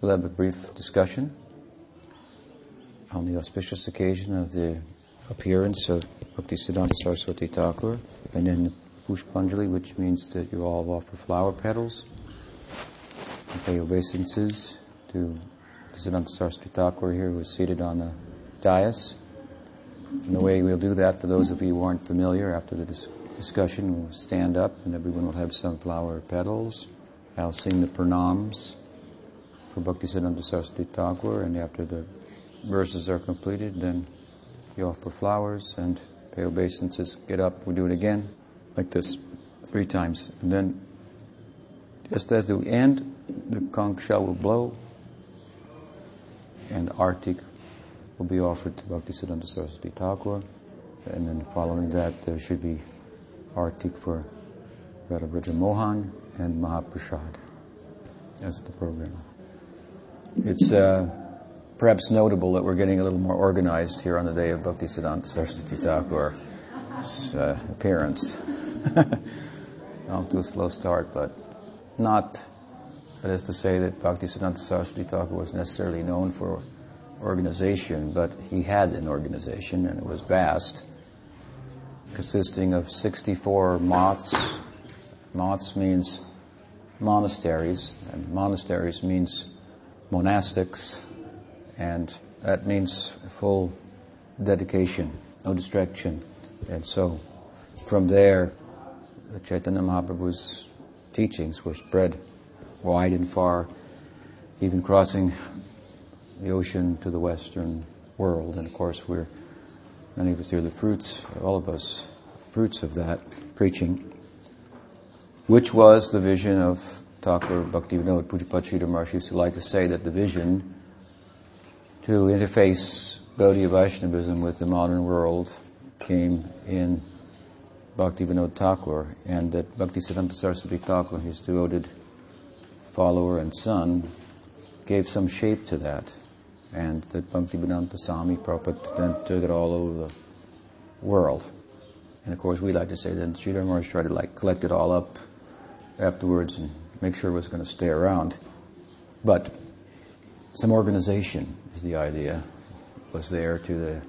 we'll have a brief discussion on the auspicious occasion of the appearance of Bhaktisiddhanta Saraswati Thakur and then Pushpanjali, which means that you all offer flower petals and pay obeisances to Siddhanta Saraswati Thakur here, who is seated on the dais. And the way we'll do that, for those of you who aren't familiar, after the dis- discussion, we'll stand up and everyone will have some flower petals. I'll sing the pranams for Bhaktisiddhanta Saraswati Thakur, and after the verses are completed, then you offer flowers and pay obeisances. Get up, we do it again, like this, three times. And then, just as we end, the conch shell will blow, and artik will be offered to Bhaktisiddhanta Saraswati Thakur. And then following that, there should be artik for Radha Mohan and Mahaprasad. That's the program. It's uh, perhaps notable that we're getting a little more organized here on the day of Bhaktisiddhanta Saraswati Thakur's uh, appearance. Off to a slow start, but not, that is to say that Bhaktisiddhanta Saraswati Thakur was necessarily known for organization, but he had an organization and it was vast, consisting of 64 maths. Maths means monasteries, and monasteries means monastics, and that means full dedication, no distraction. And so from there, Chaitanya Mahaprabhu's teachings were spread wide and far, even crossing the ocean to the Western world. And of course, we're, many of us here, the fruits, all of us, fruits of that preaching, which was the vision of Thakur Bhaktivinoda Pujyapad Sridhar used to like to say that the vision to interface Gaudiya Vaishnavism with the modern world came in Bhaktivinoda Thakur, and that Bhakti Bhaktisiddhanta Saraswati Thakur, his devoted follower and son, gave some shape to that and that Bhaktivedanta Swami Prabhupada then took it all over the world. And of course, we like to say that Sridhar Maharaj tried to like collect it all up afterwards and make sure it was going to stay around. But some organization is the idea was there to the,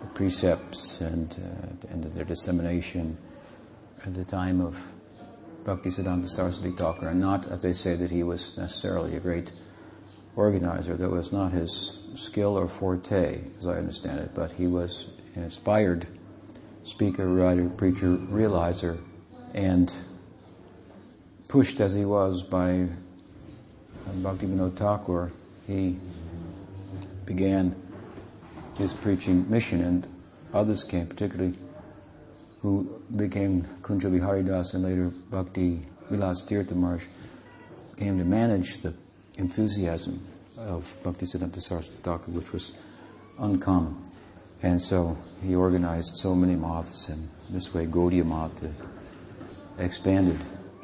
the precepts and uh, and their dissemination at the time of Bhaktisiddhanta Saraswati Thakur, and not as they say that he was necessarily a great organizer. That was not his skill or forte, as I understand it, but he was an inspired speaker, writer, preacher, realizer, and pushed as he was by uh, Bhaktivinoda Thakur, he began his preaching mission, and others came, particularly who became Kunja Biharidas and later Bhakti Vilas Tirtha came to manage the enthusiasm of Bhaktisiddhanta Saraswati Thakur, which was uncommon. And so he organized so many maths, and this way Gaudiya Math expanded.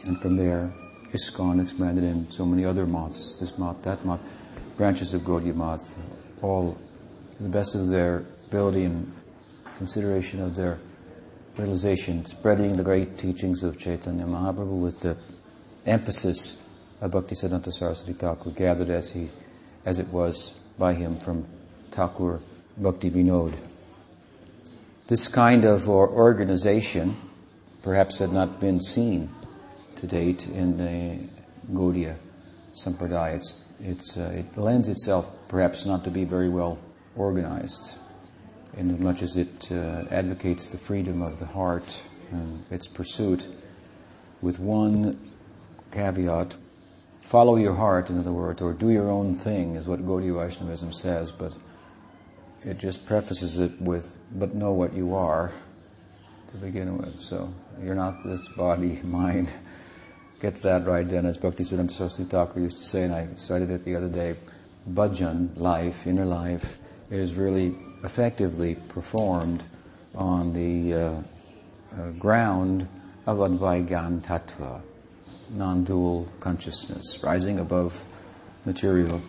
And from there, ISKCON expanded, in so many other maths, this math, that math, branches of Gaudiya Math, all to the best of their ability and consideration of their realization, spreading the great teachings of Chaitanya Mahaprabhu with the emphasis of Bhaktisiddhanta Saraswati Thakur, gathered as he, as it was by him from Thakur Bhakti Vinod. This kind of organization perhaps had not been seen to date in the Gaudiya Sampradaya. It's, it's, uh, it lends itself perhaps not to be very well organized, in as much as it uh, advocates the freedom of the heart and its pursuit, with one caveat follow your heart, in other words, or do your own thing, is what Gaudiya Vaishnavism says, but it just prefaces it with, but know what you are to begin with. So you're not this body, mind. Get that right then, as Bhaktisiddhanta Saraswati Thakur used to say, and I cited it the other day, bhajan, life, inner life, is really effectively performed on the uh, uh, ground of Advaigyan Tattva non-dual consciousness, rising above material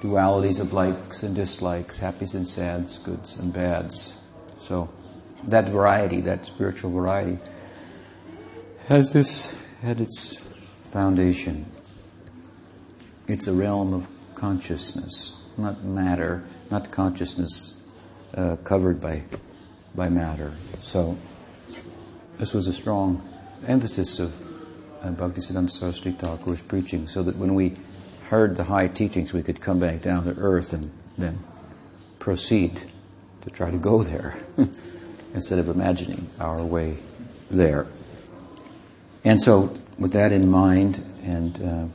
dualities of likes and dislikes, happies and sads, goods and bads. So that variety, that spiritual variety, has this at its foundation. It's a realm of consciousness, not matter, not consciousness uh, covered by, by matter. So this was a strong emphasis of uh, Bhaktisiddhanta Saraswati Thakur's preaching, so that when we heard the high teachings, we could come back down to earth and then proceed to try to go there instead of imagining our way there. And so, with that in mind, and uh,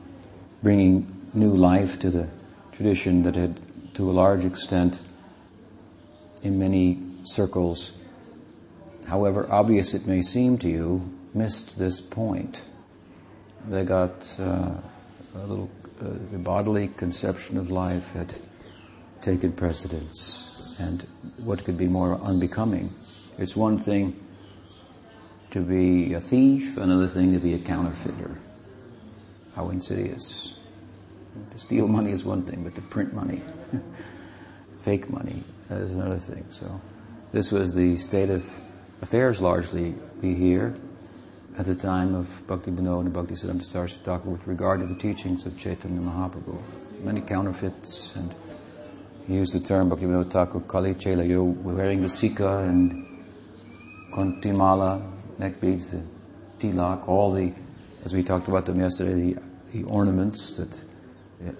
bringing new life to the tradition that had, to a large extent, in many circles, however obvious it may seem to you, missed this point. They got uh, a little, uh, the bodily conception of life had taken precedence. And what could be more unbecoming? It's one thing to be a thief, another thing to be a counterfeiter. How insidious. To steal money is one thing, but to print money, fake money, is another thing. So this was the state of affairs largely we hear at the time of Bhakti Vinod and Bhakti Siddhanta Saraswati Thakur with regard to the teachings of Chaitanya Mahaprabhu. Many counterfeits, and he used the term Bhakti Vinod Thakur Kali Chela, you're wearing the Sikha and Kanthimala, neck beads, the tilak, all the, as we talked about them yesterday, the, the ornaments that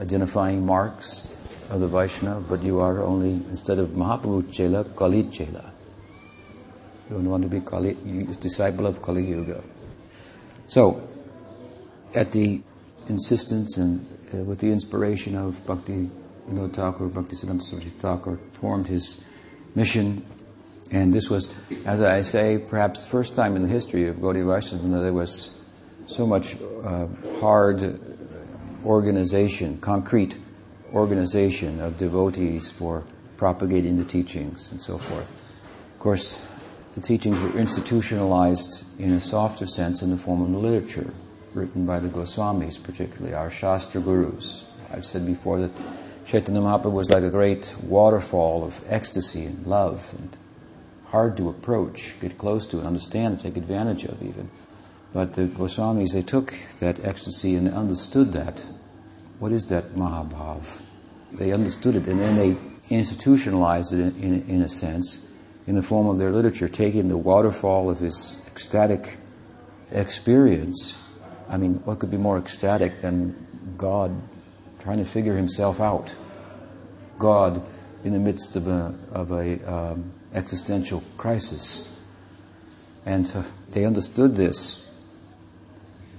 identifying marks of the Vaishnava, but you are only, instead of Mahaprabhu Chela, Kali Chela. You don't want to be Kali, disciple of Kali Yuga. So, at the insistence and uh, with the inspiration of Bhakti Vinod Thakur, Bhakti Siddhanta Saraswati Thakur, formed his mission. And this was, as I say, perhaps the first time in the history of Gaudiya Vaishnavism that there was so much uh, hard organization, concrete organization of devotees for propagating the teachings and so forth. Of course, the teachings were institutionalized in a softer sense in the form of the literature written by the Goswamis, particularly our Shastra gurus. I've said before that Chaitanya Mahaprabhu was like a great waterfall of ecstasy and love and hard to approach, get close to, and understand, and take advantage of even. But the Goswamis, they took that ecstasy and understood that. What is that Mahabhav? They understood it and then they institutionalized it in, in, in a sense in the form of their literature, taking the waterfall of his ecstatic experience. I mean, what could be more ecstatic than God trying to figure himself out? God in the midst of a, of a um, existential crisis. And uh, they understood this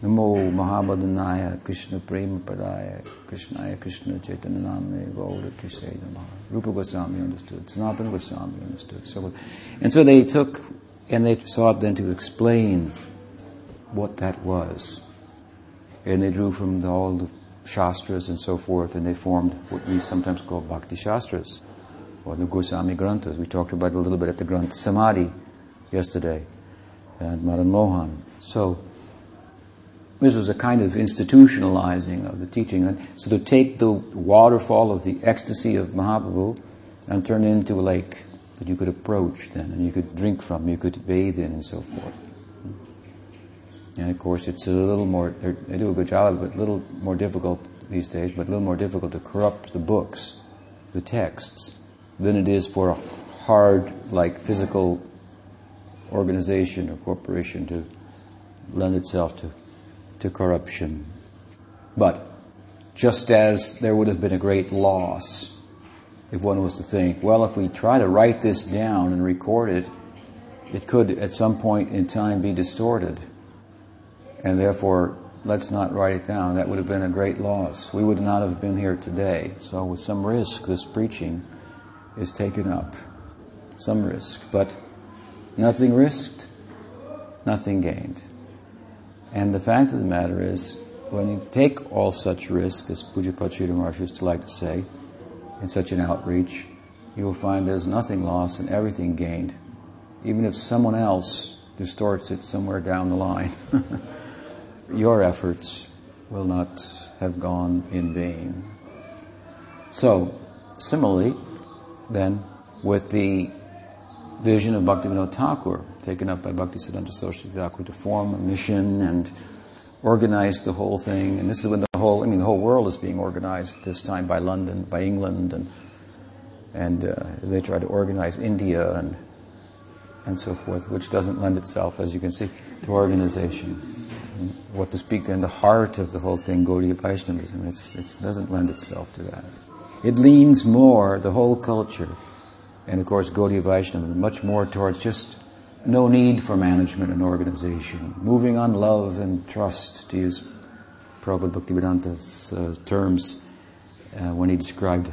Namo Mahavadanyaya Krishna Prema Pradaya Krishnaya Krishna Chaitanya Namne Gaura Namaha. Rupa Goswami understood. Sanatana Goswami understood. So, and so they took and they sought then to explain what that was. And they drew from the, all the Shastras and so forth, and they formed what we sometimes call Bhakti Shastras, or the Goswami Granthas. We talked about it a little bit at the Granth Samadhi yesterday, and Madan Mohan. So, this was a kind of institutionalizing of the teaching. So to take the waterfall of the ecstasy of Mahaprabhu and turn it into a lake that you could approach then and you could drink from, you could bathe in and so forth. And of course it's a little more, they do a good job but a little more difficult these days, but a little more difficult to corrupt the books, the texts, than it is for a hard, like physical organization or corporation to lend itself to to corruption. But just as there would have been a great loss if one was to think, well, if we try to write this down and record it, it could at some point in time be distorted. And therefore, let's not write it down. That would have been a great loss. We would not have been here today. So, with some risk, this preaching is taken up. Some risk. But nothing risked, nothing gained. And the fact of the matter is, when you take all such risk, as Pujyapad Sridhar Maharaj used to like to say, in such an outreach, you will find there's nothing lost and everything gained. Even if someone else distorts it somewhere down the line, your efforts will not have gone in vain. So, similarly, then, with the vision of Bhaktivinoda Thakur, taken up by Bhakti Siddhanta Saraswati Thakur to form a mission and organized the whole thing. And this is when the whole, I mean, the whole world is being organized this time by London, by England, and, and uh, they try to organize India and, and so forth, which doesn't lend itself, as you can see, to organization. What to speak then, the heart of the whole thing, Gaudiya Vaishnavism, it's, it doesn't lend itself to that. It leans more, the whole culture, and of course Gaudiya Vaishnavism, much more towards just no need for management and organization, moving on love and trust, to use Prabhupada Bhaktivedanta's uh, terms uh, when he described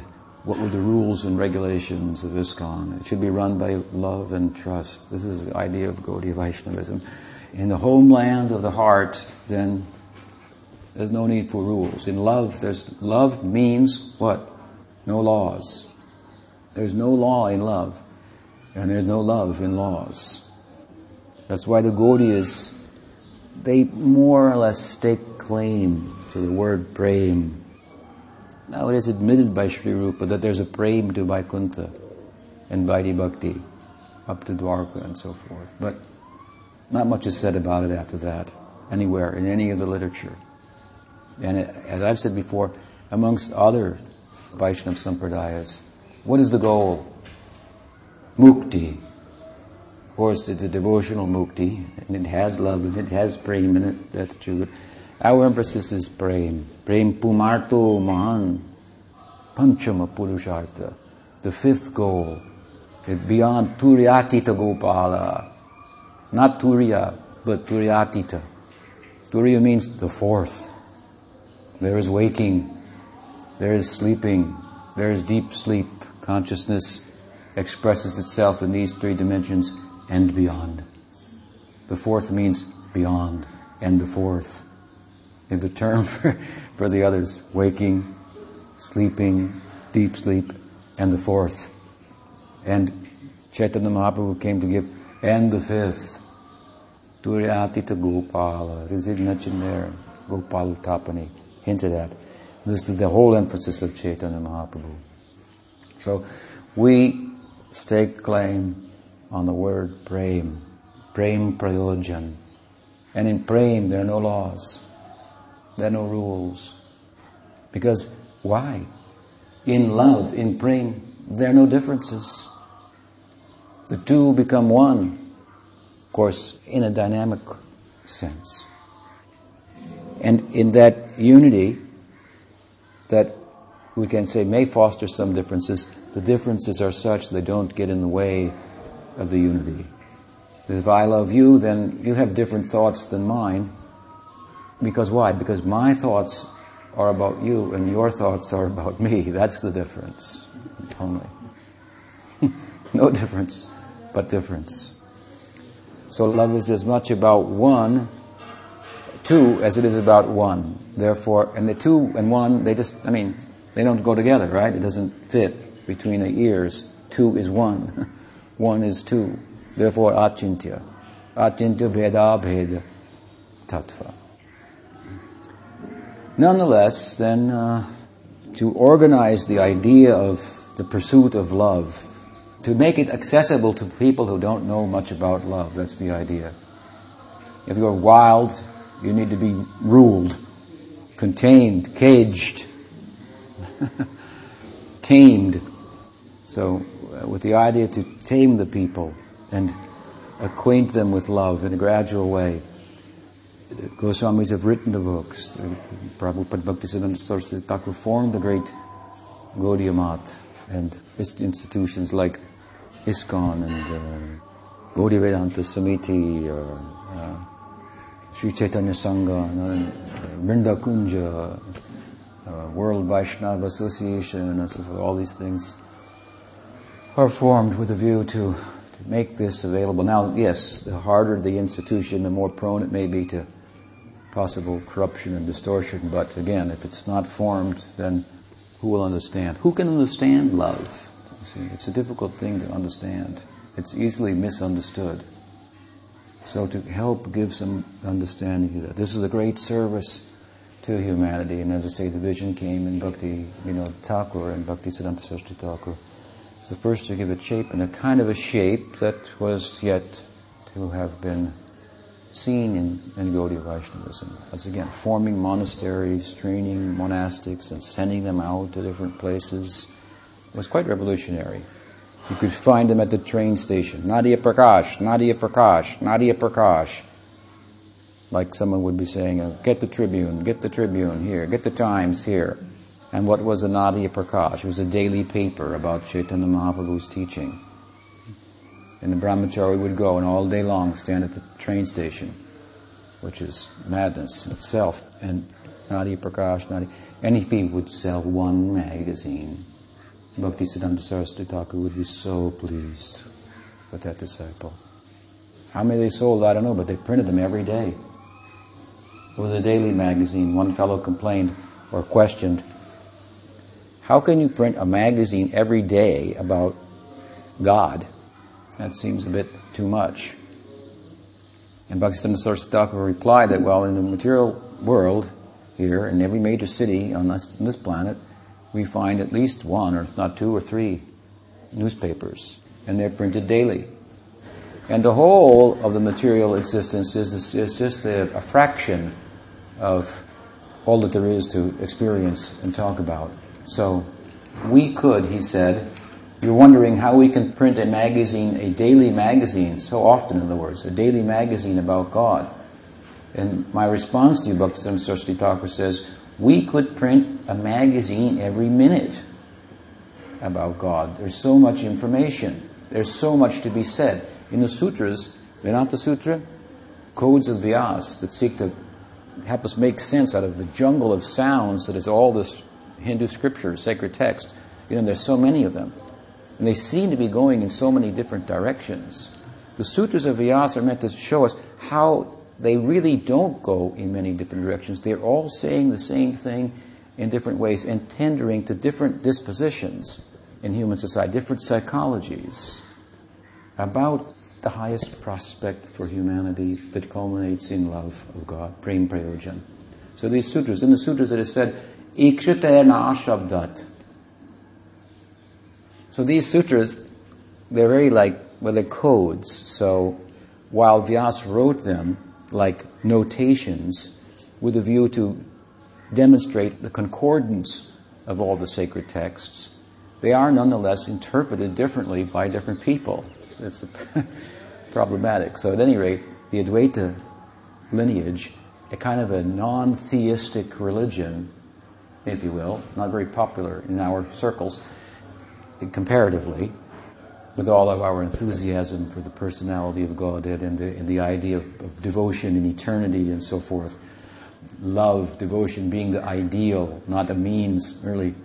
what were the rules and regulations of ISKCON. It should be run by love and trust. This is the idea of Gaudiya Vaishnavism. In the homeland of the heart, then there's no need for rules. In love, there's love means what? No laws. There's no law in love, and there's no love in laws. That's why the Gaudiyas, they more or less stake claim to the word prem. Now it is admitted by Sri Rupa that there's a prem to Vaikuntha and Vaidhi Bhakti, up to Dwarka and so forth. But not much is said about it after that, anywhere, in any of the literature. And it, as I've said before, amongst other Vaishnava Sampradayas, what is the goal? Mukti, Of course, it's a devotional mukti, and it has love and it has prem in it, that's true. Our emphasis is prem. Prem pumarto mahan, panchama purushartha. The fifth goal, beyond turyatita gopala. Not turiya, but turyatita. Turiya means the fourth. There is waking, there is sleeping, there is deep sleep. Consciousness expresses itself in these three dimensions and beyond. The fourth means beyond and the fourth. is the term for, for the others, waking, sleeping, deep sleep, and the fourth. And Chaitanya Mahaprabhu came to give, and the fifth. Turyatita Gopala. There. Gopal Tapani hinted at. This is the whole emphasis of Chaitanya Mahaprabhu. So we stake claim on the word prem, prem prayojan. And in prem, there are no laws, there are no rules. Because why? In love, in prem, there are no differences. The two become one, of course, in a dynamic sense. And in that unity, that we can say may foster some differences, the differences are such they don't get in the way of the unity. If I love you, then you have different thoughts than mine. Because why? Because my thoughts are about you and your thoughts are about me. That's the difference. Only. no difference, but difference. So love is as much about one, two, as it is about one. Therefore, and the two and one, they just, I mean, they don't go together, right? It doesn't fit between the ears. Two is one. one is two. Therefore, achintya. Achintya bheda bheda tattva. Nonetheless, then, uh, to organize the idea of the pursuit of love, to make it accessible to people who don't know much about love, that's the idea. If you're wild, you need to be ruled, contained, caged, tamed. So uh, with the idea to tame the people and acquaint them with love in a gradual way. Goswamis have written the books. Prabhupada Bhaktisiddhanta Saraswati Thakur formed the great Gaudiya Math and institutions like ISKCON and uh, Gaudiya Vedanta Samiti, uh, Sri Chaitanya Sangha, Vrinda Kunja, uh, World Vaishnava Association, and so forth, all these things are formed with a view to, to make this available. Now, yes, the harder the institution, the more prone it may be to possible corruption and distortion. But again, if it's not formed, then who will understand? Who can understand love? See, it's a difficult thing to understand. It's easily misunderstood. So to help give some understanding to that this is a great service to humanity, and as I say, the vision came in Bhakti, you know, Thakur and Bhakti Siddhanta Saraswati Thakur the first to give it shape, and a kind of a shape that was yet to have been seen in, in Gaudiya Vaishnavism. As again, forming monasteries, training monastics, and sending them out to different places. Was quite revolutionary. You could find them at the train station. Nadia Prakash, Nadia Prakash, Nadia Prakash. Like someone would be saying, uh, get the Tribune, get the Tribune here, get the Times here. And what was a Nadia Prakash? It was a daily paper about Chaitanya Mahaprabhu's teaching. And the brahmachari would go and all day long stand at the train station, which is madness in itself. And Nadia Prakash, Nadia, and if he would sell one magazine, Bhaktisiddhanta Saraswati Thakur would be so pleased with that disciple. How many they sold, I don't know, but they printed them every day. It was a daily magazine. One fellow complained or questioned, how can you print a magazine every day about God? That seems a bit too much. And Bhaktisiddhanta Saraswati Thakur replied that, well, in the material world here, in every major city on this, on this planet, we find at least one, or if not two or three, newspapers, and they're printed daily. And the whole of the material existence is, is just a, a fraction of all that there is to experience and talk about. So we could, he said, you're wondering how we can print a magazine, a daily magazine, so often in other words, a daily magazine about God. And my response to you, Bhaktisiddhanta Saraswati Thakur says, we could print a magazine every minute about God. There's so much information. There's so much to be said. In the sutras, Vedanta Sutra, codes of Vyas that seek to help us make sense out of the jungle of sounds that is all this Hindu scripture, sacred text. You know, there's so many of them. And they seem to be going in so many different directions. The sutras of Vyasa are meant to show us how they really don't go in many different directions. They're all saying the same thing in different ways and tendering to different dispositions in human society, different psychologies about the highest prospect for humanity that culminates in love of God, prem prayojan. So these sutras, in the sutras it is said, ikshate na shabdat. So these sutras, they're very like, well, they're codes. So while Vyas wrote them like notations with a view to demonstrate the concordance of all the sacred texts, they are nonetheless interpreted differently by different people. It's problematic. So at any rate, the Advaita lineage, a kind of a non-theistic religion, if you will, not very popular in our circles, comparatively, with all of our enthusiasm for the personality of Godhead and the, and the idea of, of devotion and eternity and so forth. Love, devotion being the ideal, not a means merely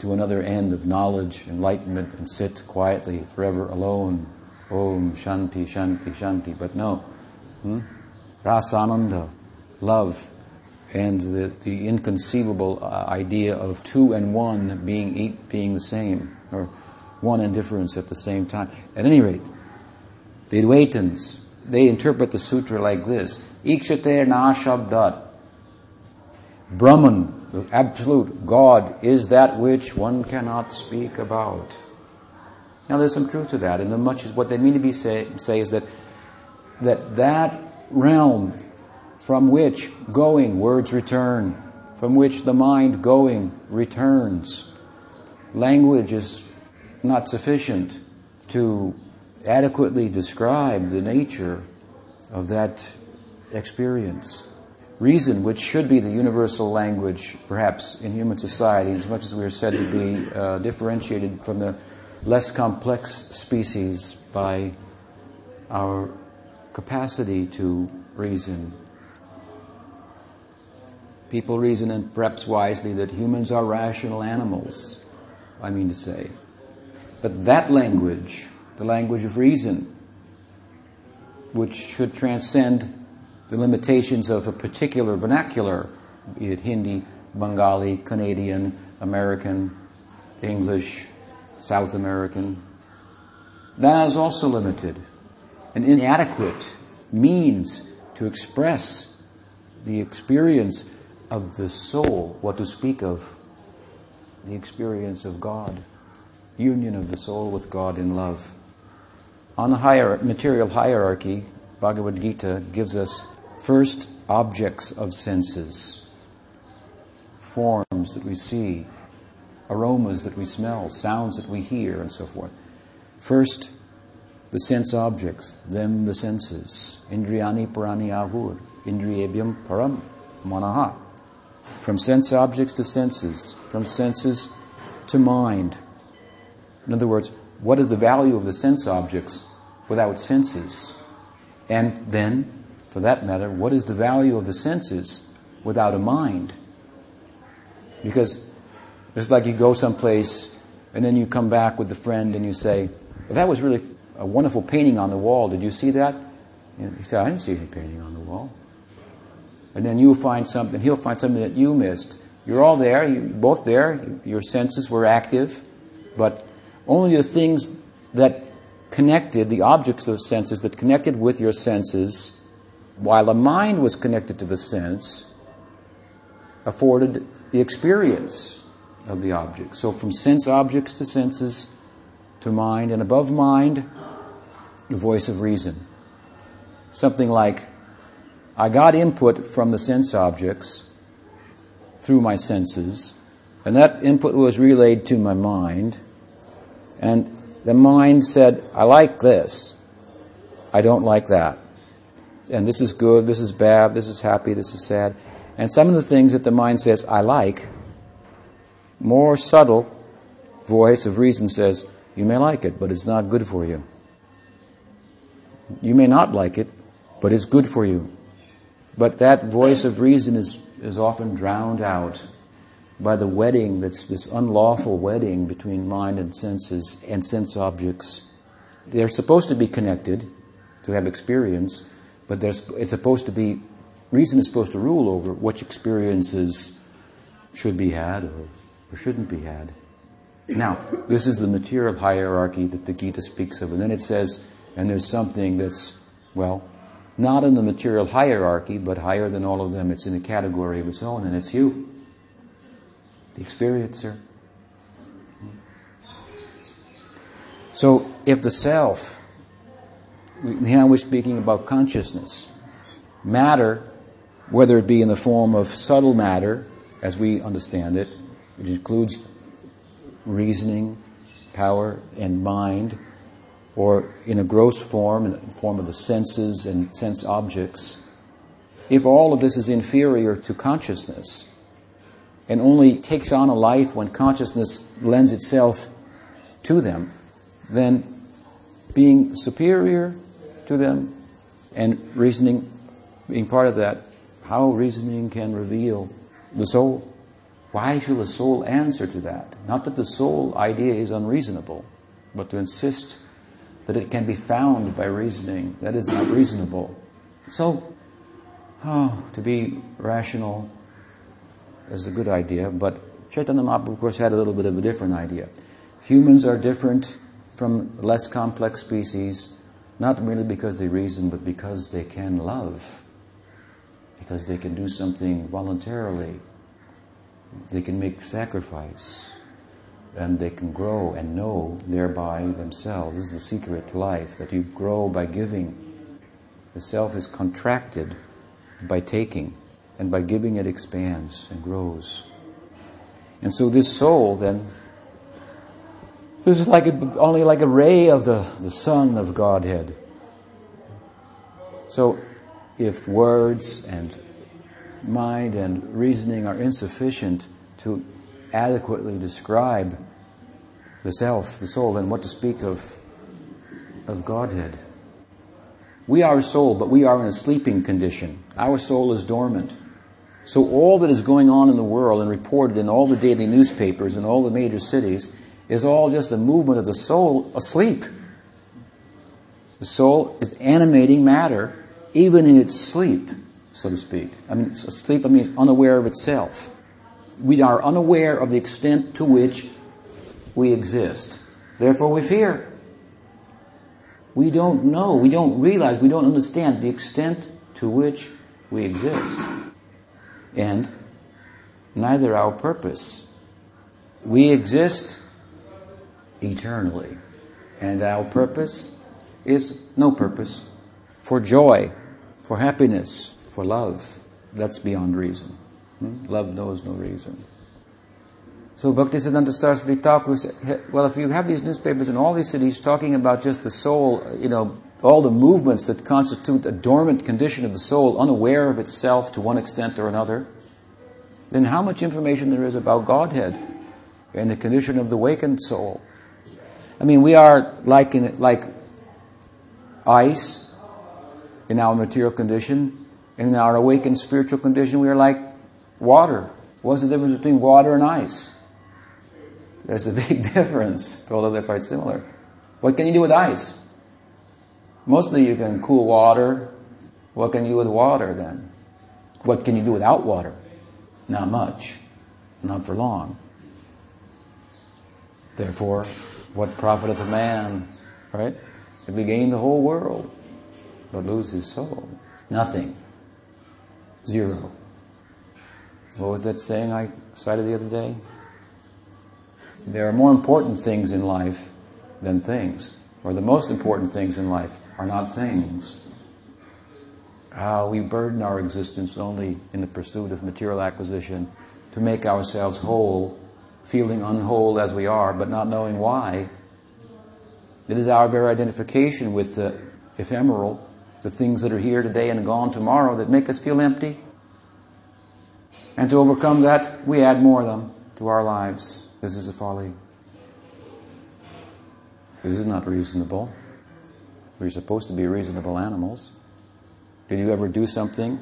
to another end of knowledge, enlightenment, and sit quietly forever alone. Om Shanti, Shanti, Shanti. But no. Hmm? Rasananda, love, and the, the inconceivable uh, idea of two and one being, being the same or one indifference at the same time. At any rate, the Advaitins, they interpret the sutra like this. Ikshate na shabdat. Brahman, the absolute God, is that which one cannot speak about. Now there's some truth to that, and much as what they mean to be say, say is that that that realm from which going words return, from which the mind going returns, Language is not sufficient to adequately describe the nature of that experience. Reason, which should be the universal language, perhaps in human society, as much as we are said to be uh, differentiated from the less complex species by our capacity to reason People reason, and perhaps wisely, that humans are rational animals. I mean to say. But that language, the language of reason, which should transcend the limitations of a particular vernacular, be it Hindi, Bengali, Canadian, American, English, South American, that is also limited. An inadequate means to express the experience of the soul, what to speak of the experience of God, union of the soul with God in love. On the higher, material hierarchy, Bhagavad Gita gives us first objects of senses, forms that we see, aromas that we smell, sounds that we hear, and so forth. First, the sense objects, then the senses. Indriyani parani ahur, indriyebhyam param manaha. From sense objects to senses, from senses to mind. In other words, what is the value of the sense objects without senses? And then, for that matter, what is the value of the senses without a mind? Because it's like you go someplace and then you come back with a friend and you say, well, that was really a wonderful painting on the wall. Did you see that? And he said, I didn't see any painting on the wall. And then you'll find something, he'll find something that you missed. You're all there, you're both there, your senses were active, but only the things that connected, the objects of senses that connected with your senses, while the mind was connected to the sense, afforded the experience of the object. So from sense objects to senses to mind, and above mind, the voice of reason. Something like, I got input from the sense objects through my senses, and that input was relayed to my mind, and the mind said, I like this, I don't like that. And this is good, this is bad, this is happy, this is sad. And some of the things that the mind says, I like, more subtle voice of reason says, you may like it, but it's not good for you. You may not like it, but it's good for you. But that voice of reason is, is often drowned out by the wedding that's this unlawful wedding between mind and senses and sense objects. They're supposed to be connected to have experience, but it's supposed to be, reason is supposed to rule over which experiences should be had or, or shouldn't be had. Now, this is the material hierarchy that the Gita speaks of. And then it says, and there's something that's, well, not in the material hierarchy, but higher than all of them. It's in a category of its own, and it's you, the experiencer. So, if the self, now we're speaking about consciousness, matter, whether it be in the form of subtle matter, as we understand it, which includes reasoning, power, and mind, or in a gross form, in the form of the senses and sense objects, if all of this is inferior to consciousness and only takes on a life when consciousness lends itself to them, then being superior to them and reasoning being part of that, how reasoning can reveal the soul. Why should the soul answer to that? Not that the soul idea is unreasonable, but to insist that it can be found by reasoning. That is not reasonable. So, oh, to be rational is a good idea, but Chaitanya Mahaprabhu, of course, had a little bit of a different idea. Humans are different from less complex species, not merely because they reason, but because they can love, because they can do something voluntarily they can make sacrifice and they can grow and know thereby themselves. This is the secret to life, that you grow by giving. The self is contracted by taking, and by giving it expands and grows. And so this soul then, this is like a, only like a ray of the, the sun of Godhead. So if words and mind and reasoning are insufficient to adequately describe the self, the soul, then what to speak of, of Godhead? We are a soul, but we are in a sleeping condition. Our soul is dormant. So all that is going on in the world and reported in all the daily newspapers in all the major cities is all just a movement of the soul asleep. The soul is animating matter even in its sleep so to speak. I mean, sleep I mean unaware of itself. We are unaware of the extent to which we exist. Therefore, we fear. We don't know, we don't realize, we don't understand the extent to which we exist. And neither our purpose. We exist eternally. And our purpose is no purpose for joy, for happiness, for love. That's beyond reason. Hmm? Love knows no reason. So Bhaktisiddhanta Saraswati Thakur said, well, if you have these newspapers in all these cities talking about just the soul, you know, all the movements that constitute a dormant condition of the soul, unaware of itself to one extent or another, then how much information there is about Godhead and the condition of the awakened soul. I mean, we are like in, like ice in our material condition, and in our awakened spiritual condition, we are like water. What's the difference between water and ice? There's a big difference, although they're quite similar. What can you do with ice? Mostly you can cool water. What can you do with water then? What can you do without water? Not much. Not for long. Therefore, what profiteth a man, right? If he gain the whole world, but lose his soul? Nothing. Zero. What was that saying I cited the other day? There are more important things in life than things, or the most important things in life are not things. How we burden our existence only in the pursuit of material acquisition to make ourselves whole, feeling unwhole as we are, but not knowing why. It is our very identification with the ephemeral, the things that are here today and gone tomorrow that make us feel empty. And to overcome that, we add more of them to our lives. This is a folly. This is not reasonable. We're supposed to be reasonable animals. Did you ever do something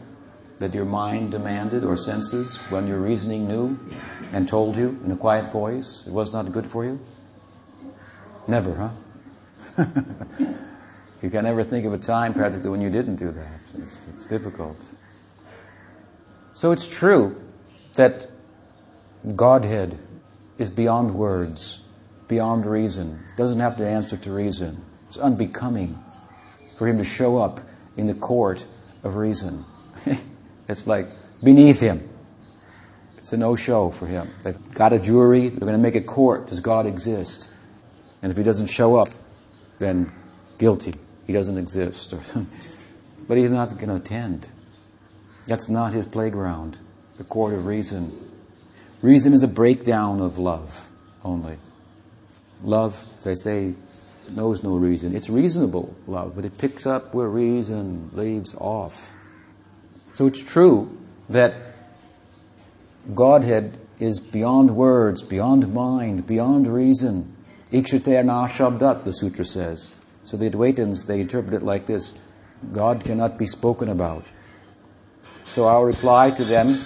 that your mind demanded or senses when your reasoning knew and told you in a quiet voice it was not good for you? Never, huh? you can never think of a time practically when you didn't do that. It's, it's difficult. So it's true that Godhead is beyond words, beyond reason, doesn't have to answer to reason. It's unbecoming for him to show up in the court of reason. it's like beneath him. It's a no-show for him. They've got a jury, they're going to make a court. Does God exist? And if he doesn't show up, then guilty. He doesn't exist. but he's not going to attend. That's not his playground, the court of reason. Reason is a breakdown of love only. Love, I say, knows no reason. It's reasonable love, but it picks up where reason leaves off. So it's true that Godhead is beyond words, beyond mind, beyond reason. Ikshate na shabdat, the sutra says. So the Advaitins, they interpret it like this. God cannot be spoken about. So our reply to them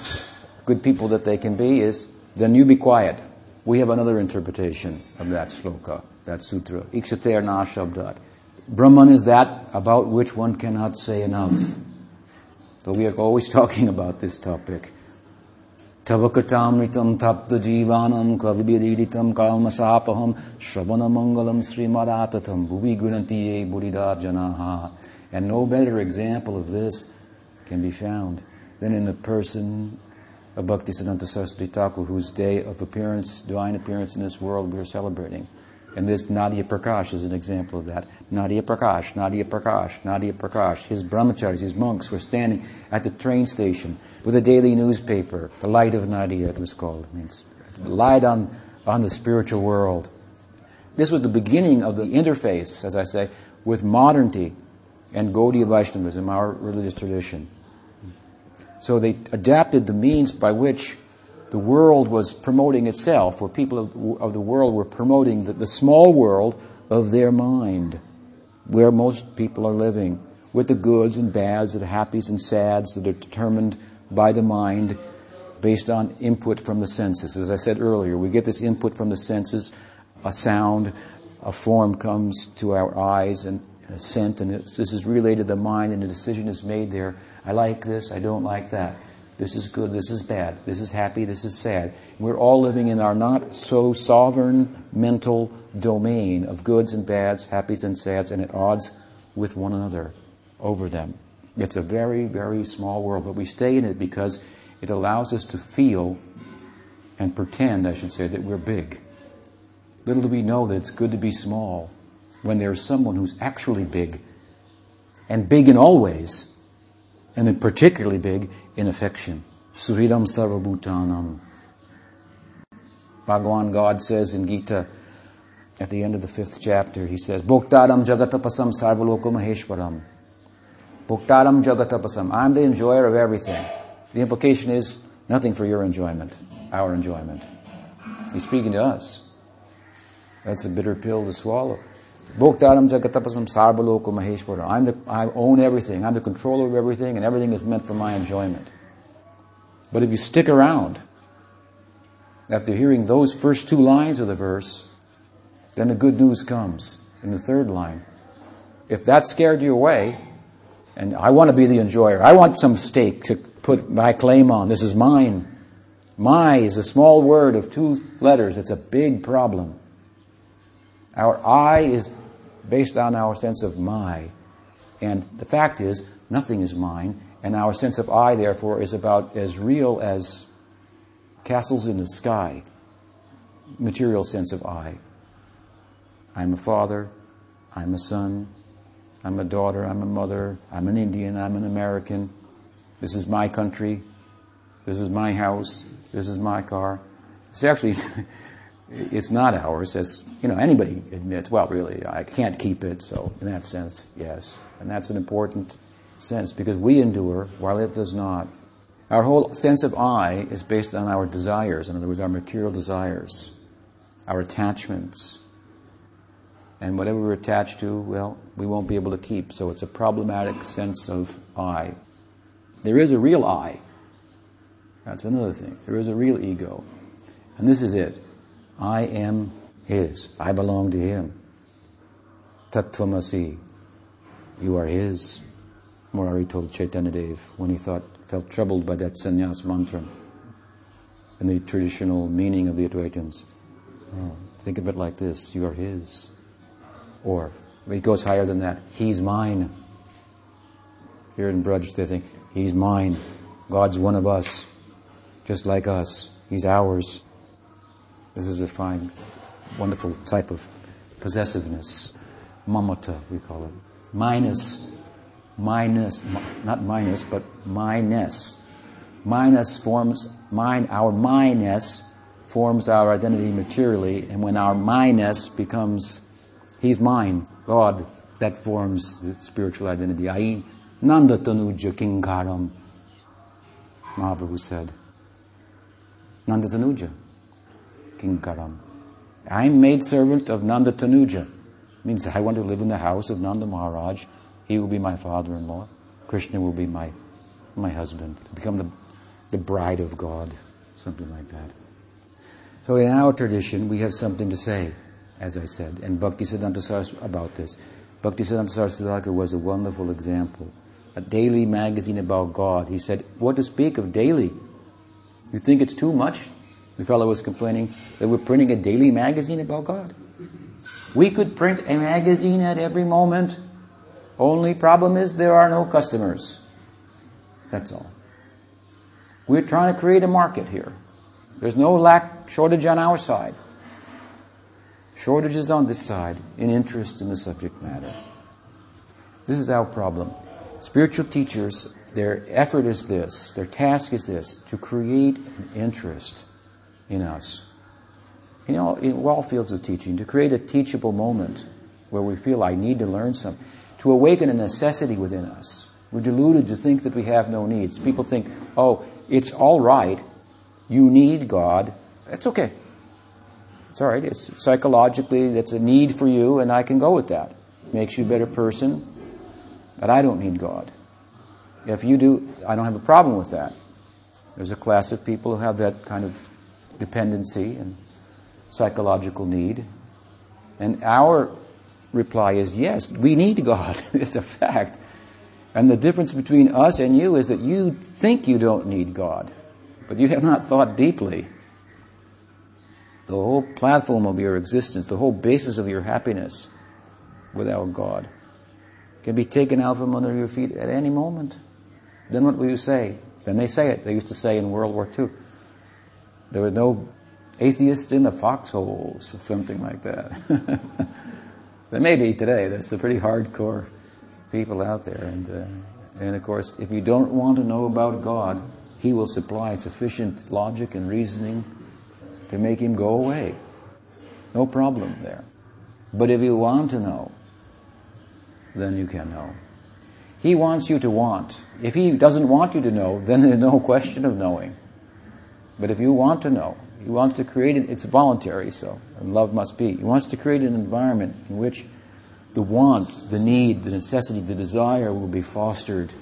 good people that they can be is, then you be quiet. We have another interpretation of that sloka, that sutra. Ikshate na shabdat. Brahman is that about which one cannot say enough. So we are always talking about this topic. Tavakatamritam tapta jivanam kavibiritam kalmasapaham shravana mangalam srimadatatam bhuvi gunantiye buddhida janaha. And no better example of this can be found than in the person of Bhaktisiddhanta Saraswati Thakur, whose day of appearance, divine appearance in this world we're celebrating. And this Nadia Prakash is an example of that. Nadia Prakash, Nadia Prakash, Nadia Prakash. His brahmacharis, his monks were standing at the train station with a daily newspaper, The Light of Nadia, it was called. It means light on, on the spiritual world. This was the beginning of the interface, as I say, with modernity and Gaudiya Vaishnavism, our religious tradition. So they adapted the means by which the world was promoting itself, where people of, the world were promoting the, the small world of their mind, where most people are living, with the goods and bads, the happies and sads that are determined by the mind based on input from the senses. As I said earlier, we get this input from the senses, a sound, a form comes to our eyes, and a scent, and this is relayed to the mind, and a decision is made there I like this, I don't like that. This is good, this is bad. This is happy, this is sad. We're all living in our not so sovereign mental domain of goods and bads, happies and sads, and at odds with one another over them. It's a very, very small world, but we stay in it because it allows us to feel and pretend, I should say, that we're big. Little do we know that it's good to be small when there's someone who's actually big and big in all ways, and then particularly big in affection. Suhridam Sarvabhutanam. Bhagavan God says in Gita, at the end of the fifth chapter, he says, Bhoktaram Jagatapasam Sarvaloko Maheshwaram. Bhoktaram Jagatapasam. I'm the enjoyer of everything. The implication is nothing for your enjoyment, our enjoyment. He's speaking to us. That's a bitter pill to swallow. Bhoktaram Jagatapasam Sarvaloko Maheshwaram. I'm the, I own everything. I'm the controller of everything, and everything is meant for my enjoyment. But if you stick around, after hearing those first two lines of the verse, then the good news comes in the third line. If that scared you away, and I want to be the enjoyer, I want some stake to put my claim on. This is mine. My is a small word of two letters. It's a big problem. Our I is based on our sense of my. And the fact is, nothing is mine, and our sense of I, therefore, is about as real as castles in the sky, material sense of I. I'm a father, I'm a son, I'm a daughter, I'm a mother, I'm an Indian, I'm an American. This is my country, this is my house, this is my car. It's actually, it's not ours, as you know, anybody admits, well, really, I can't keep it, so in that sense, yes. And that's an important sense because we endure while it does not. Our whole sense of I is based on our desires, in other words, our material desires, our attachments. And whatever we're attached to, well, we won't be able to keep. So it's a problematic sense of I. There is a real I. That's another thing. There is a real ego. And this is it. I am His. I belong to Him. Tattvamasi. You are His. Murari told Chaitanya Dev when he thought, felt troubled by that sannyas mantra and the traditional meaning of the Advaitins. Oh, think of it like this you are His. Or, it goes higher than that, He's mine. Here in Braj, they think, He's mine. God's one of us, just like us. He's ours. This is a fine, wonderful type of possessiveness. Mamata, we call it. Minus minus, not minus, but minus. Minus forms mine, our minus forms our identity materially, and when our minus becomes, he's mine, God, that forms the spiritual identity. I Nanda Tanuja Kinkaram, Mahaprabhu said. Nanda Tanuja Kinkaram. I'm made servant of Nanda Tanuja. Means I want to live in the house of Nanda Maharaj he will be my father-in-law. Krishna will be my, my husband. Become the, the bride of God. Something like that. So in our tradition, we have something to say, as I said, and Bhaktisiddhanta Saraswati about this. Bhaktisiddhanta Saraswati was a wonderful example. A daily magazine about God. He said, what to speak of daily? You think it's too much? The fellow was complaining that we're printing a daily magazine about God. We could print a magazine at every moment only problem is there are no customers. That's all. We're trying to create a market here. There's no lack, shortage on our side. Shortages on this side in interest in the subject matter. This is our problem. Spiritual teachers, their effort is this, their task is this, to create an interest in us. In all, in all fields of teaching, to create a teachable moment where we feel I need to learn something to awaken a necessity within us. We're deluded to think that we have no needs. People think, oh, it's all right. You need God. That's okay. It's all right. It's psychologically, that's a need for you, and I can go with that. Makes you a better person, but I don't need God. If you do, I don't have a problem with that. There's a class of people who have that kind of dependency and psychological need. And our reply is yes, we need God. it's a fact. And the difference between us and you is that you think you don't need God, but you have not thought deeply. The whole platform of your existence, the whole basis of your happiness without God can be taken out from under your feet at any moment. Then what will you say? Then they say it. They used to say in World War II, there were no atheists in the foxholes, or something like that. There may be today. There's a pretty hardcore people out there. And, uh, and of course, if you don't want to know about God, He will supply sufficient logic and reasoning to make Him go away. No problem there. But if you want to know, then you can know. He wants you to want. If He doesn't want you to know, then there's no question of knowing. But if you want to know, He wants to create it, it's voluntary, so, love must be. He wants to create an environment in which the want, the need, the necessity, the desire will be fostered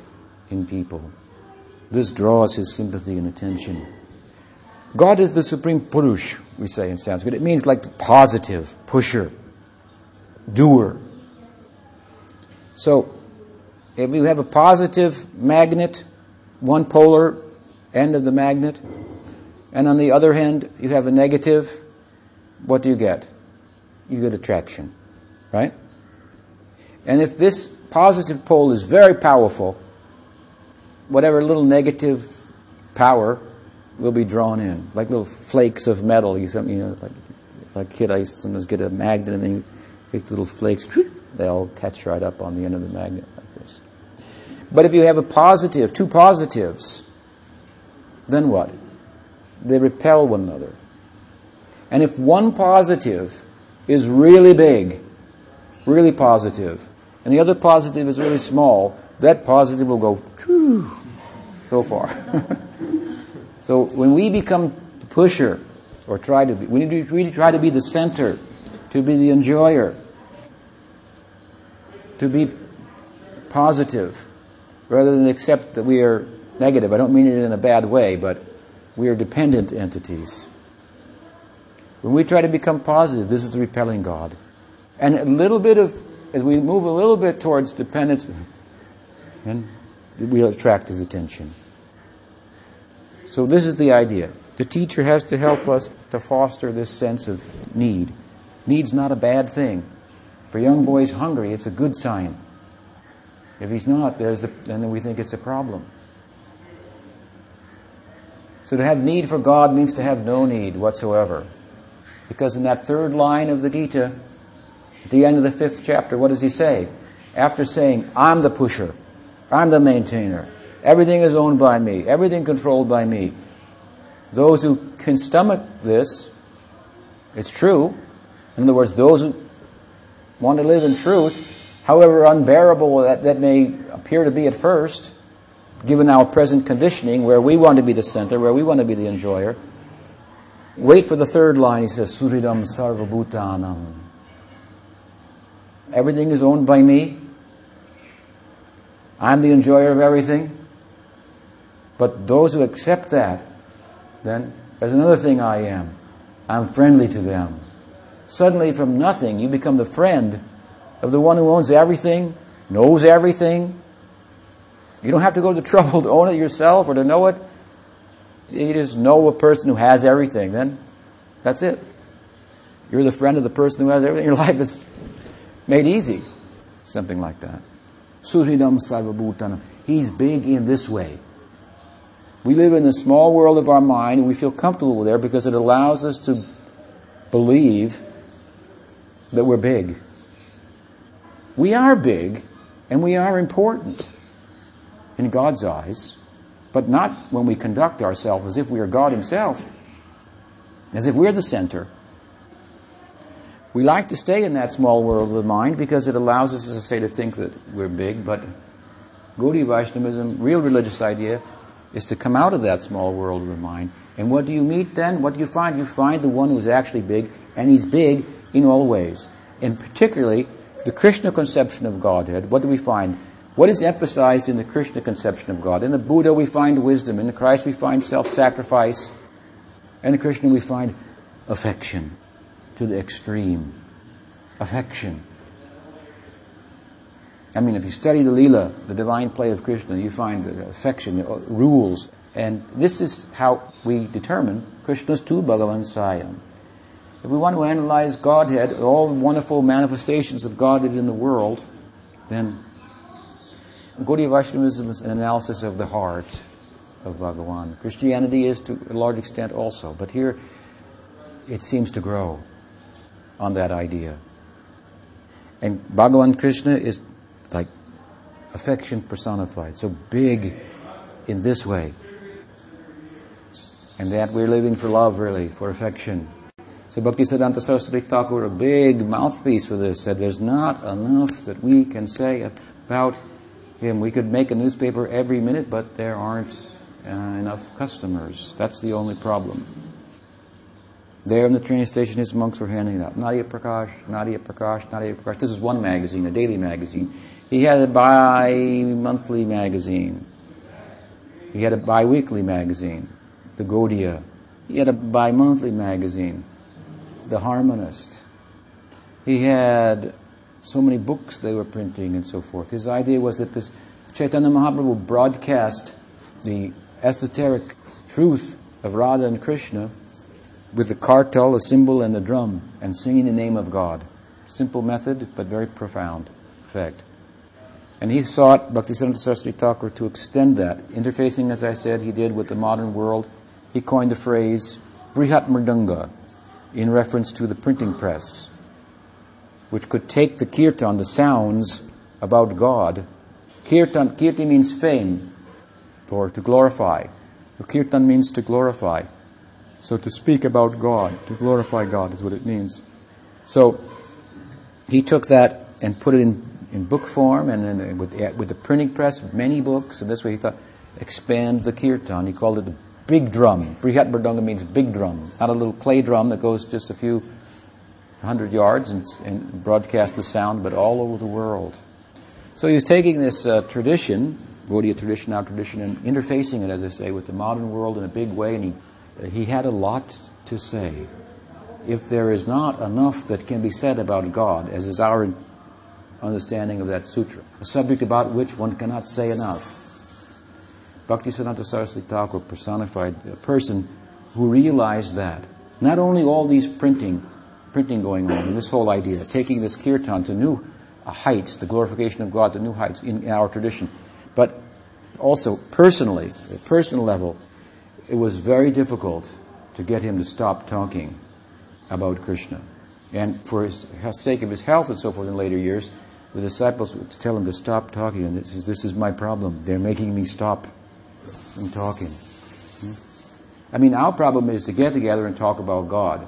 in people. This draws his sympathy and attention. God is the supreme purush, we say in Sanskrit. It means like positive, pusher, doer. So, if you have a positive magnet, one polar end of the magnet, and on the other hand, you have a negative, what do you get? You get attraction, right? And if this positive pole is very powerful, whatever little negative power will be drawn in, like little flakes of metal. You, know, like, like kid, I used to sometimes get a magnet and then you little flakes, they all catch right up on the end of the magnet like this. But if you have a positive, two positives, then what? They repel one another. And if one positive is really big, really positive, and the other positive is really small, that positive will go so far. so when we become the pusher, or try to be, we need to really try to be the center, to be the enjoyer, to be positive, rather than accept that we are negative. I don't mean it in a bad way, but we are dependent entities. When we try to become positive, this is repelling God. And a little bit of as we move a little bit towards dependence, and we'll attract his attention. So this is the idea. The teacher has to help us to foster this sense of need. Need's not a bad thing. If a young boy's hungry, it's a good sign. If he's not, there's a, then we think it's a problem. So to have need for God means to have no need whatsoever. Because in that third line of the Gita, at the end of the fifth chapter, what does he say? After saying, I'm the pusher, I'm the maintainer, everything is owned by me, everything controlled by me. Those who can stomach this, it's true. In other words, those who want to live in truth, however unbearable that, that may appear to be at first, given our present conditioning, where we want to be the center, where we want to be the enjoyer, wait for the third line. He says, Suhridam Sarvabhutanam. Everything is owned by me. I'm the enjoyer of everything. But those who accept that, then there's another thing I am. I'm friendly to them. Suddenly, from nothing, you become the friend of the one who owns everything, knows everything. You don't have to go to the trouble to own it yourself or to know it. You just know a person who has everything, then that's it. You're the friend of the person who has everything. Your life is made easy. Something like that. Suhridam Sarvabhutanam. He's big in this way. We live in the small world of our mind and we feel comfortable there because it allows us to believe that we're big. We are big and we are important in God's eyes, but not when we conduct ourselves as if we are God Himself, as if we're the center. We like to stay in that small world of the mind because it allows us, as I say, to think that we're big, but Gaudiya Vaishnavism, real religious idea, is to come out of that small world of the mind. And what do you meet then? What do you find? You find the one who's actually big, and he's big in all ways. And particularly, the Krishna conception of Godhead, what do we find? What is emphasized in the Krishna conception of God? In the Buddha we find wisdom, in the Christ we find self-sacrifice, and in the Krishna we find affection to the extreme. Affection. I mean, if you study the Leela, the divine play of Krishna, you find affection, rules. And this is how we determine Krishna's tu Bhagavan Svayam. If we want to analyze Godhead, all the wonderful manifestations of Godhead in the world, then Gaudiya Vaishnavism is an analysis of the heart of Bhagavan. Christianity is to a large extent also, but here it seems to grow on that idea. And Bhagavan Krishna is like affection personified, so big in this way. And that we're living for love, really, for affection. So Bhaktisiddhanta Saraswati Thakur, a big mouthpiece for this, said there's not enough that we can say about him. We could make a newspaper every minute, but there aren't uh, enough customers. That's the only problem. There in the train station, his monks were handing out Nadia Prakash, Nadia Prakash, Nadia Prakash. This is one magazine, a daily magazine. He had a bi-monthly magazine. He had a bi-weekly magazine, the Gaudiya. He had a bi-monthly magazine, the Harmonist. He had so many books they were printing and so forth. His idea was that this Chaitanya Mahaprabhu would broadcast the esoteric truth of Radha and Krishna with the kartal, a cymbal, and the drum, and singing the name of God. Simple method, but very profound effect. And he sought Bhaktisiddhanta Saraswati Thakur to extend that, interfacing, as I said, he did with the modern world. He coined the phrase Brihat Mridanga in reference to the printing press, which could take the kirtan, the sounds about God. Kirtan, kirti means fame, or to glorify. Kirtan means to glorify. So to speak about God, to glorify God is what it means. So he took that and put it in, in book form and then with, with the printing press, many books, and this way he thought, expand the kirtan. He called it the big drum. Brihat Mridanga means big drum, not a little clay drum that goes just a few hundred yards and, and broadcast the sound, but all over the world. So he was taking this uh, tradition, Gaudiya tradition, our tradition, and interfacing it, as I say, with the modern world in a big way, and he he had a lot to say. If there is not enough that can be said about God, as is our understanding of that sutra, a subject about which one cannot say enough, Bhaktisiddhanta Saraswati Thakur personified a person who realized that. Not only all these printing, printing going on, and this whole idea, taking this kirtan to new heights, the glorification of God to new heights in our tradition, but also personally, at personal level, it was very difficult to get him to stop talking about Krishna. And for his, sake of his health and so forth in later years, the disciples would tell him to stop talking. And this is, this is my problem. They're making me stop from talking. Hmm? I mean, our problem is to get together and talk about God.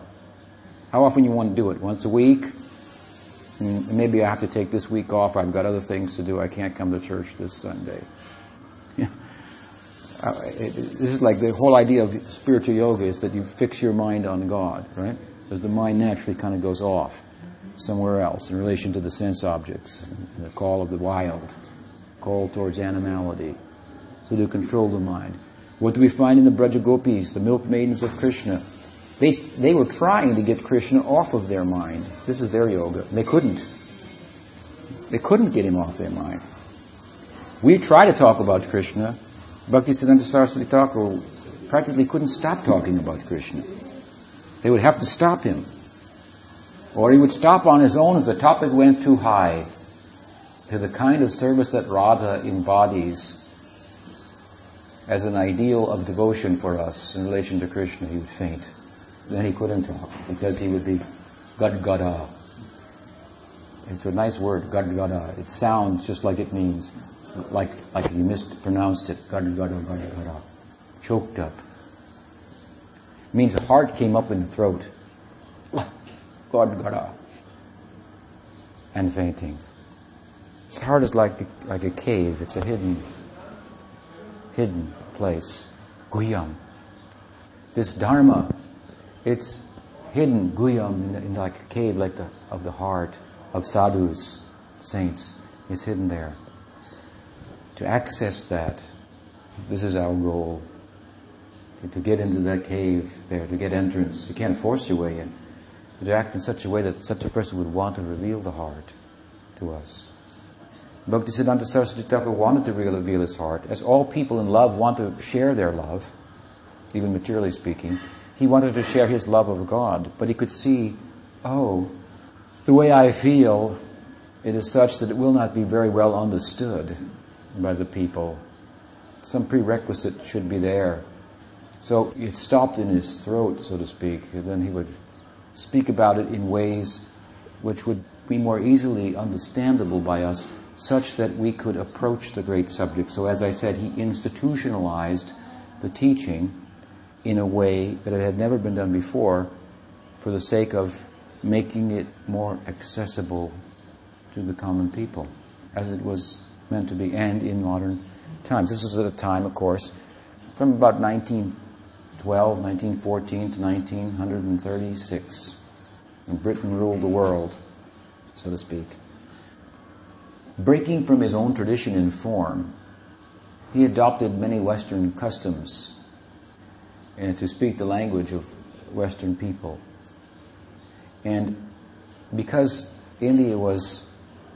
How often you want to do it? Once a week? Hmm, maybe I have to take this week off. I've got other things to do. I can't come to church this Sunday. Uh, it, this is like the whole idea of spiritual yoga is that you fix your mind on God, right? Because the mind naturally kind of goes off somewhere else in relation to the sense objects, the call of the wild, call towards animality. So to control the mind. What do we find in the Braja Gopis, the milk maidens of Krishna? They, they were trying to get Krishna off of their mind. This is their yoga. They couldn't. They couldn't get him off their mind. We try to talk about Krishna, Bhaktisiddhanta Saraswati Thakur practically couldn't stop talking about Krishna. They would have to stop him. Or he would stop on his own if the topic went too high to the kind of service that Radha embodies as an ideal of devotion for us in relation to Krishna, he would faint. Then he couldn't talk because he would be Gadgada. It's a nice word, Gadgada. It sounds just like it means like like you mispronounced it, gada gada gada gada, choked up. It means a heart came up in the throat, gada gada, and fainting. His heart is like like a cave. It's a hidden hidden place. Guyam. This dharma, it's hidden guyam in, in like a cave, like the of the heart of sadhus, saints. It's hidden there to access that. This is our goal. To get into that cave there, to get entrance. You can't force your way in. But to act in such a way that such a person would want to reveal the heart to us. Bhaktisiddhanta Saraswati Thakur wanted to reveal his heart, as all people in love want to share their love, even materially speaking. He wanted to share his love of God, but he could see, oh, the way I feel, it is such that it will not be very well understood by the people. Some prerequisite should be there. So it stopped in his throat, so to speak, and then he would speak about it in ways which would be more easily understandable by us, such that we could approach the great subject. So, as I said, he institutionalized the teaching in a way that it had never been done before for the sake of making it more accessible to the common people, as it was meant to be, and in modern times. This was at a time, of course, from about 1912, 1914 to 1936, when Britain ruled the world, so to speak. Breaking from his own tradition in form, he adopted many Western customs and to speak the language of Western people. And because India was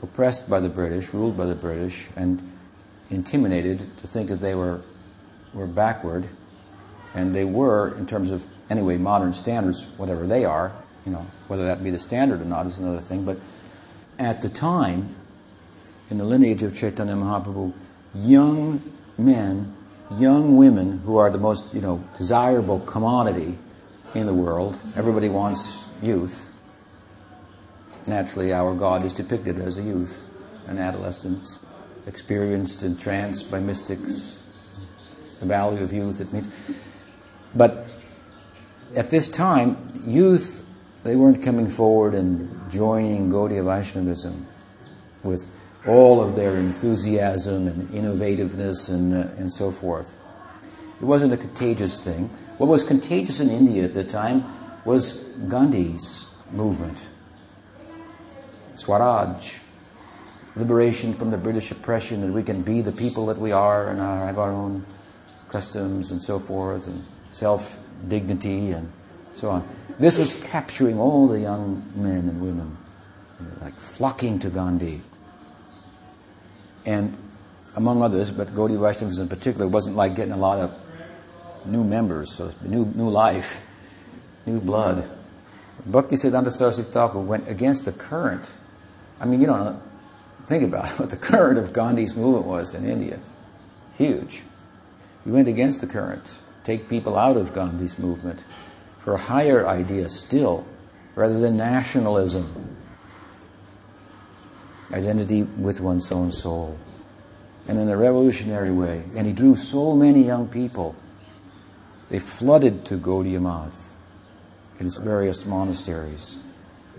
oppressed by the British, ruled by the British, and intimidated to think that they were, were backward, and they were, in terms of, anyway, modern standards, whatever they are, you know, whether that be the standard or not is another thing, but at the time, in the lineage of Chaitanya Mahaprabhu, young men, young women who are the most, you know, desirable commodity in the world, everybody wants youth, Naturally, our God is depicted as a youth, an adolescent, experienced and tranced by mystics. The value of youth, it means. But at this time, youth, they weren't coming forward and joining Gaudiya Vaishnavism with all of their enthusiasm and innovativeness and, uh, and so forth. It wasn't a contagious thing. What was contagious in India at the time was Gandhi's movement. Swaraj, liberation from the British oppression, that we can be the people that we are and have our own customs and so forth, and self dignity and so on. This was capturing all the young men and women, like flocking to Gandhi. And among others, but Gaudiya Vaishnavas in particular, wasn't like getting a lot of new members, so new, new life, new blood. Bhakti Siddhanta Saraswati Thakur went against the current I mean, you don't think about what the current of Gandhi's movement was in India. Huge. He went against the current, take people out of Gandhi's movement for a higher idea still, rather than nationalism. Identity with one's own soul. And in a revolutionary way. And he drew so many young people. They flooded to Gaudiya Math in its various monasteries.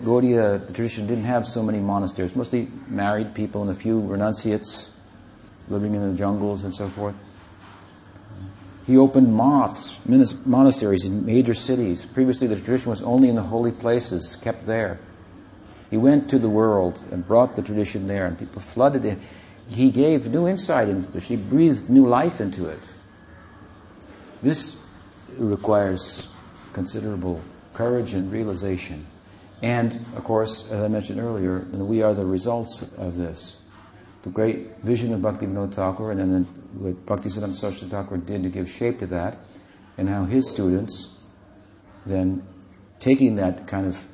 Gaudiya, the tradition didn't have so many monasteries, mostly married people and a few renunciates living in the jungles and so forth. He opened maths, monasteries in major cities. Previously, the tradition was only in the holy places, kept there. He went to the world and brought the tradition there, and people flooded it. He gave new insight into it. He breathed new life into it. This requires considerable courage and realization. And, of course, as I mentioned earlier, we are the results of this. The great vision of Bhakti Vinod Thakur and then what Bhakti Siddhanta Saraswati Thakur did to give shape to that, and how his students then taking that kind of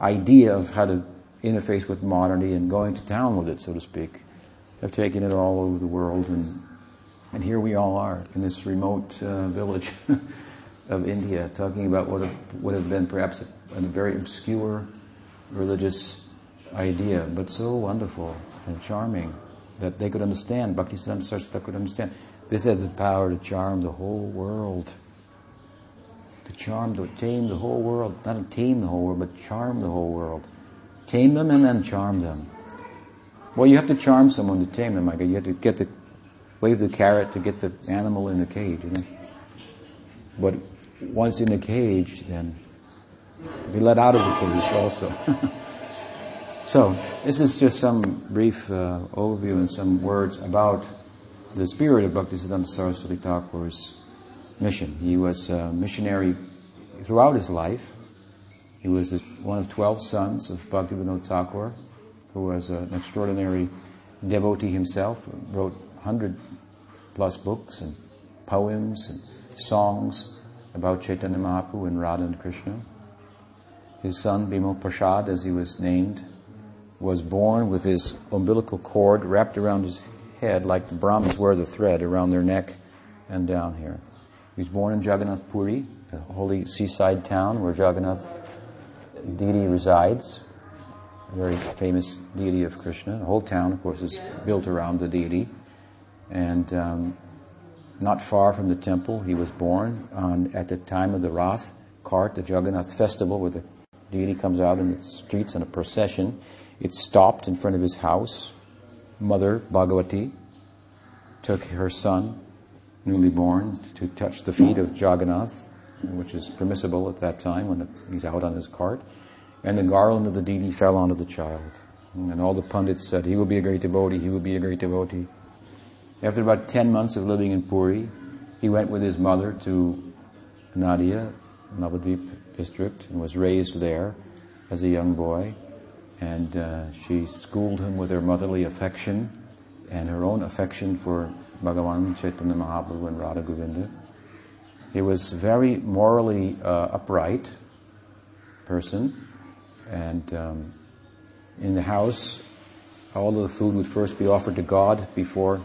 idea of how to interface with modernity and going to town with it, so to speak, have taken it all over the world, and and here we all are in this remote uh, village of India, talking about what would have been perhaps a, a very obscure religious idea, but so wonderful and charming that they could understand. Bhakti Siddhanta Saraswati could understand. This had the power to charm the whole world. To charm, to tame the whole world. Not tame the whole world, but charm the whole world. Tame them and then charm them. Well, you have to charm someone to tame them, Micah. You have to get the, wave the carrot to get the animal in the cage, you know? But once in the cage, then be let out of the cage also. so, this is just some brief uh, overview and some words about the spirit of Bhaktisiddhanta Saraswati Thakur's mission. He was a missionary throughout his life. He was one of 12 sons of Bhaktivinoda Thakur, who was an extraordinary devotee himself, wrote 100 plus books and poems and songs about Chaitanya Mahaprabhu and Radha and Krishna. His son, Bimal Prasad, as he was named, was born with his umbilical cord wrapped around his head like the Brahmins wear the thread around their neck and down here. He was born in Jagannath Puri, a holy seaside town where Jagannath deity resides. a very famous deity of Krishna. The whole town, of course, is built around the deity. And um, not far from the temple, he was born on, at the time of the Rath cart, the Jagannath festival, where the deity comes out in the streets in a procession. It stopped in front of his house. Mother Bhagavati took her son, newly born, to touch the feet of Jagannath, which is permissible at that time when he's out on his cart. And the garland of the deity fell onto the child. And all the pundits said, he will be a great devotee, he will be a great devotee. After about 10 months of living in Puri, he went with his mother to Nadia, Navadvip district, and was raised there as a young boy. And uh, she schooled him with her motherly affection and her own affection for Bhagavan Chaitanya Mahaprabhu and Radha Govinda. He was very morally uh, upright person, and um, in the house, all of the food would first be offered to God before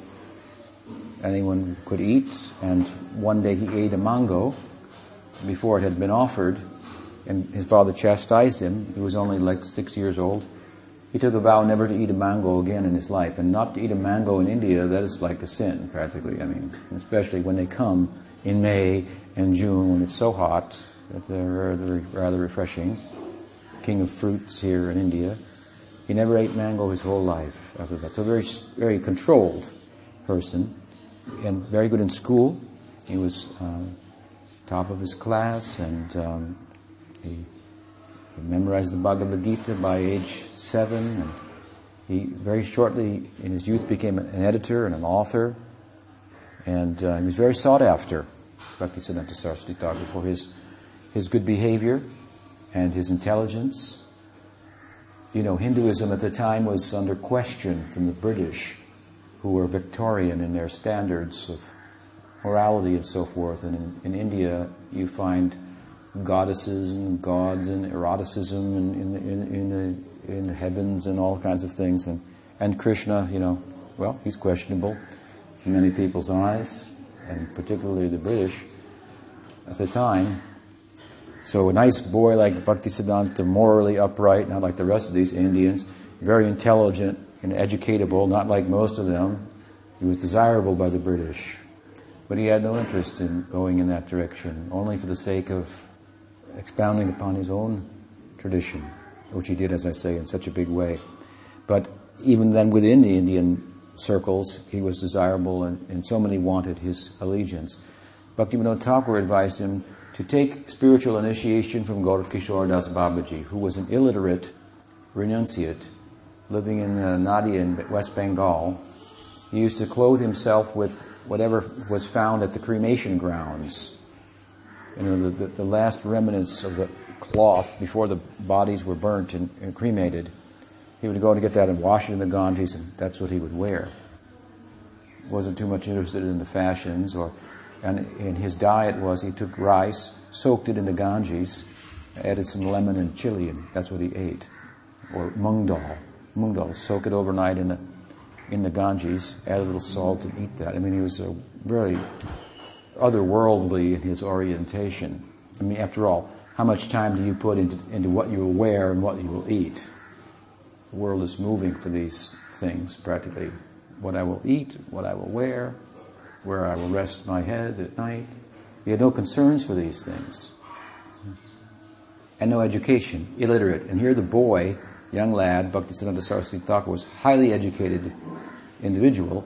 anyone could eat. And one day he ate a mango before it had been offered, and his father chastised him. He was only like six years old. He took a vow never to eat a mango again in his life, and not to eat a mango in India. That is like a sin, practically. I mean, especially when they come in May and June when it's so hot that they're rather, refreshing. King of fruits here in India. He never ate mango his whole life after that. So very, very controlled person and very good in school. He was um, top of his class and um, he, he, memorized the Bhagavad Gita by age seven and he very shortly in his youth became an editor and an author and uh, he was very sought after, Bhaktisiddhanta Saraswati Thakur, for his, his good behavior and his intelligence. You know, Hinduism at the time was under question from the British, who were Victorian in their standards of morality and so forth. And in, in India, you find goddesses and gods and eroticism in, in, in, in, the, in the heavens and all kinds of things. And, and Krishna, you know, well, he's questionable in many people's eyes, and particularly the British at the time. So a nice boy like Bhaktisiddhanta, morally upright, not like the rest of these Indians, very intelligent and educatable, not like most of them. He was desirable by the British. But he had no interest in going in that direction, only for the sake of expounding upon his own tradition, which he did, as I say, in such a big way. But even then within the Indian circles, he was desirable and, and so many wanted his allegiance. Bhaktivinoda Thakur advised him to take spiritual initiation from Gaurkishore Das Babaji, who was an illiterate renunciate living in uh, Nadia in West Bengal. He used to clothe himself with whatever was found at the cremation grounds. You know, the, the, last remnants of the cloth before the bodies were burnt and, and cremated he would go to get that and wash it in the Ganges, and that's what he would wear. Wasn't too much interested in the fashions, or and in his diet was he took rice, soaked it in the Ganges, added some lemon and chili, and that's what he ate. Or mung dal, mung dal, soak it overnight in the in the Ganges, add a little salt, and eat that. I mean, he was a very otherworldly in his orientation. I mean, after all, how much time do you put into, into what you will wear and what you will eat? The world is moving for these things practically. What I will eat, what I will wear, where I will rest my head at night. He had no concerns for these things. And no education, illiterate. And here the boy, young lad, Bhaktisiddhanta Saraswati Thakur, was highly educated individual,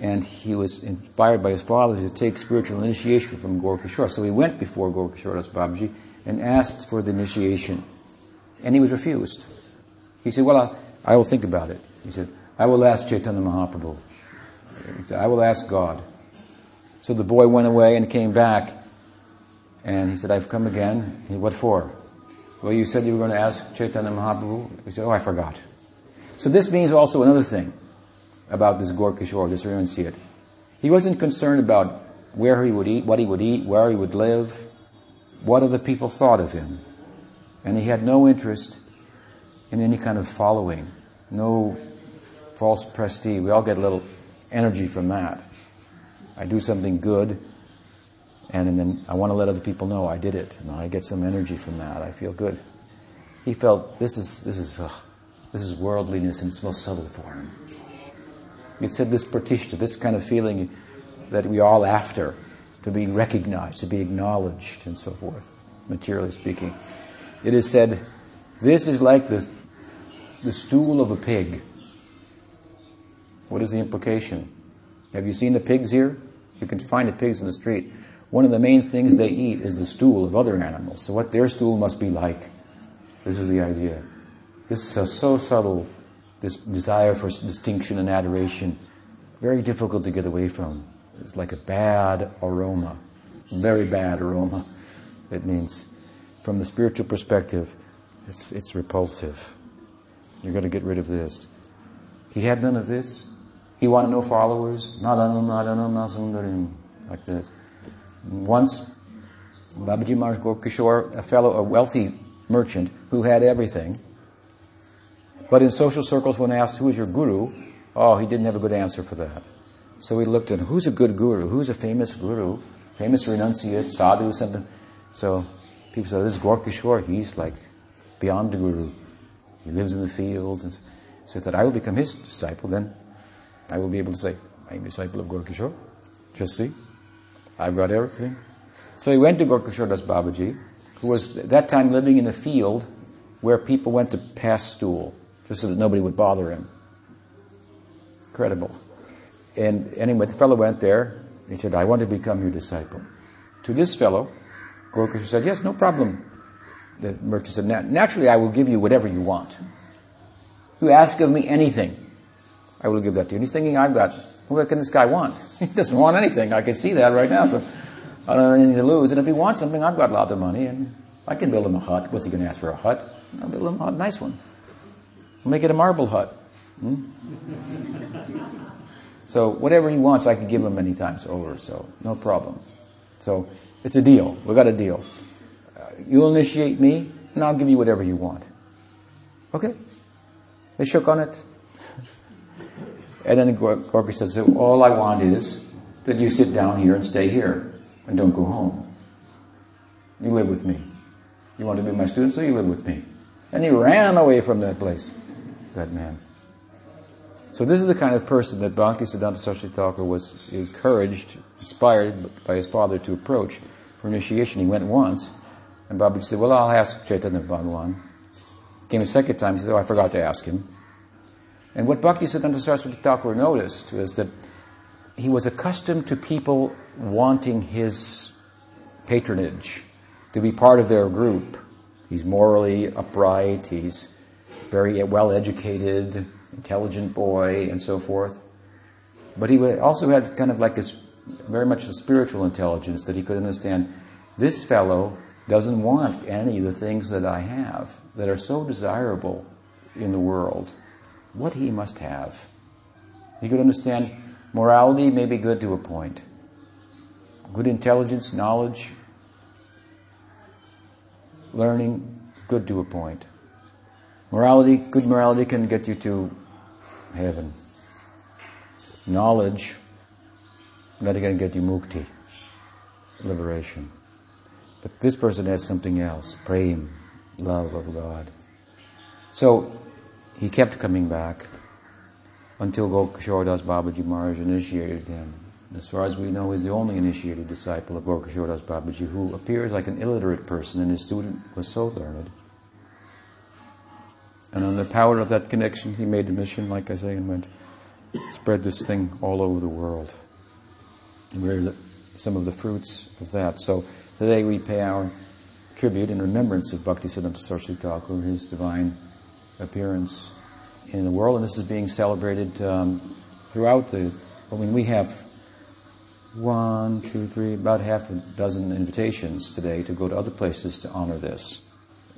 and he was inspired by his father to take spiritual initiation from Gaurkishore. So he went before Gaurkishore Das Babaji and asked for the initiation, and he was refused. He said, Well, I, I will think about it. He said, I will ask Chaitanya Mahaprabhu. Said, I will ask God. So the boy went away and came back, and he said, I've come again. He said, what for? Well, you said you were going to ask Chaitanya Mahaprabhu. He said, Oh, I forgot. So this means also another thing about this Gaurkishore, this renunciate. He wasn't concerned about where he would eat, what he would eat, where he would live, what other people thought of him. And he had no interest in any kind of following, no false prestige. We all get a little energy from that. I do something good, and then I want to let other people know I did it, and I get some energy from that. I feel good. He felt this is this is ugh, This is worldliness in its most subtle form. It said this pratishta, this kind of feeling that we all after, to be recognized, to be acknowledged, and so forth, materially speaking. It is said, this is like the, the stool of a pig. What is the implication? Have you seen the pigs here? You can find the pigs in the street. One of the main things they eat is the stool of other animals. So what their stool must be like. This is the idea. This is so subtle, this desire for distinction and adoration, very difficult to get away from. It's like a bad aroma, very bad aroma. It means, from the spiritual perspective, it's, it's repulsive. You're going to get rid of this. He had none of this. He wanted no followers. Like this. Once, Babaji Maharaj Gorkishore, a fellow, a wealthy merchant who had everything, but in social circles, when asked, who is your guru? Oh, he didn't have a good answer for that. So we looked at who's a good guru? Who's a famous guru? Famous renunciate, sadhus, and so people said, this is Gorkishore. He's like beyond the guru. He lives in the fields. And so thought, I will become his disciple, then I will be able to say, I'm a disciple of Gorkishore. Just see. I've got everything. So he went to Gorkishore Das Babaji, who was at that time living in a field where people went to pass stool just so that nobody would bother him. Incredible. And anyway, the fellow went there. He said, I want to become your disciple. To this fellow, Gorkishore said, yes, no problem. The merchant said, naturally I will give you whatever you want. You ask of me anything, I will give that to you. And he's thinking, I've got, what can this guy want? He doesn't want anything. I can see that right now. So I don't have anything to lose. And if he wants something, I've got lots of money and I can build him a hut. What's he going to ask for a hut? I'll build him a nice one. I'll make it a marble hut. Hmm? so whatever he wants, I can give him many times over. So no problem. So it's a deal. We got a deal. Uh, you'll initiate me, and I'll give you whatever you want. Okay. They shook on it. And then Gorky says, all I want is that you sit down here and stay here and don't go home. You live with me. You want to be my student, so you live with me. And he ran away from that place that man. So this is the kind of person that Bhakti Siddhanta Saraswati Thakur was encouraged, inspired by his father to approach for initiation. He went once, and Babaji said, well, I'll ask Chaitanya Bhagavan. Came a second time, he said, oh, I forgot to ask him. And what Bhakti Siddhanta Saraswati Thakur noticed was that he was accustomed to people wanting his patronage, to be part of their group. He's morally upright, he's very well educated, intelligent boy, and so forth. But he also had kind of like this very much a spiritual intelligence that he could understand this fellow doesn't want any of the things that I have that are so desirable in the world. What he must have. He could understand morality may be good to a point. Good intelligence, knowledge, learning, good to a point. Morality, good morality can get you to heaven. Knowledge, that can get you mukti, liberation. But this person has something else, prem, love of God. So he kept coming back until Gorkishore Das Babaji Maharaj initiated him. As far as we know, he's the only initiated disciple of Gorkishore Das Babaji who appears like an illiterate person and his student was so learned. And on the power of that connection, he made the mission, like I say, and went spread this thing all over the world. And we're some of the fruits of that. So today we pay our tribute in remembrance of Bhakti Siddhanta Saraswati Thakur, his divine appearance in the world, and this is being celebrated um, throughout the. I mean, we have one, two, three, about half a dozen invitations today to go to other places to honor this,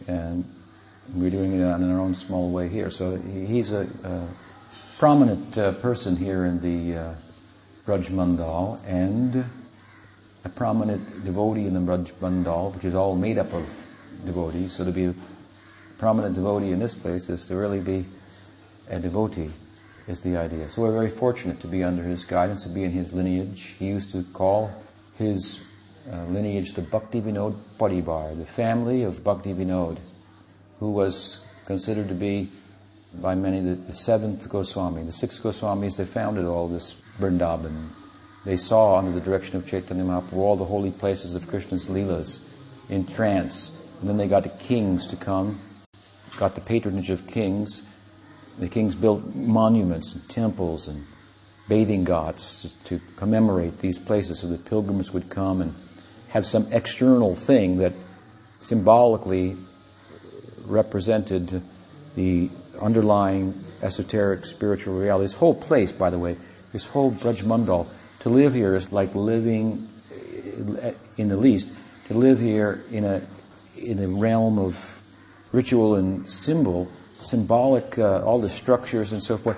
and we're doing it in our own small way here. So he's a, a prominent uh, person here in the uh, Mandal and a prominent devotee in the Braj Mandal, which is all made up of devotees. So to be a prominent devotee in this place is to really be a devotee, is the idea. So we're very fortunate to be under his guidance, to be in his lineage. He used to call his uh, lineage the Bhakti Vinod Paribar, the family of Bhakti Vinod who was considered to be by many, the, the seventh Goswami. The six Goswamis, they founded all this Vrindavan. They saw under the direction of Chaitanya Mahaprabhu all the holy places of Krishna's Leelas in trance. And then they got the kings to come, got the patronage of kings. The kings built monuments and temples and bathing ghats to, to commemorate these places so that pilgrims would come and have some external thing that symbolically represented the underlying esoteric spiritual reality. This whole place, by the way, this whole Braj Mandal, to live here is like living, uh, in the least, to live here in a in a realm of ritual and symbol, symbolic, uh, all the structures and so forth.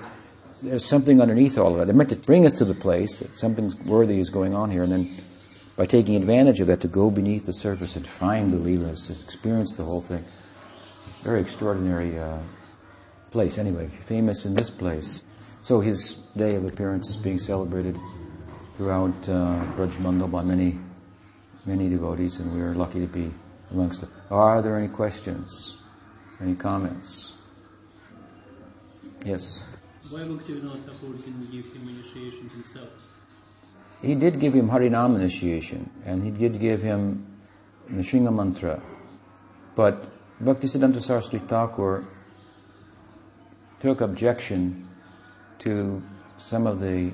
There's something underneath all of that. They're meant to bring us to the place something worthy is going on here, and then by taking advantage of that, to go beneath the surface and find the Leelas, experience the whole thing. Very extraordinary uh, place. Anyway, famous in this place. So his day of appearance is being celebrated throughout uh, Braj Mandal by many, many devotees, and we are lucky to be amongst them. Are there any questions? Any comments? Yes. Why Bhaktivinoda Thakur didn't give him initiation himself? he did give him Harinam initiation, and he did give him the Shringa mantra. But Bhaktisiddhanta Saraswati Thakur took objection to some of the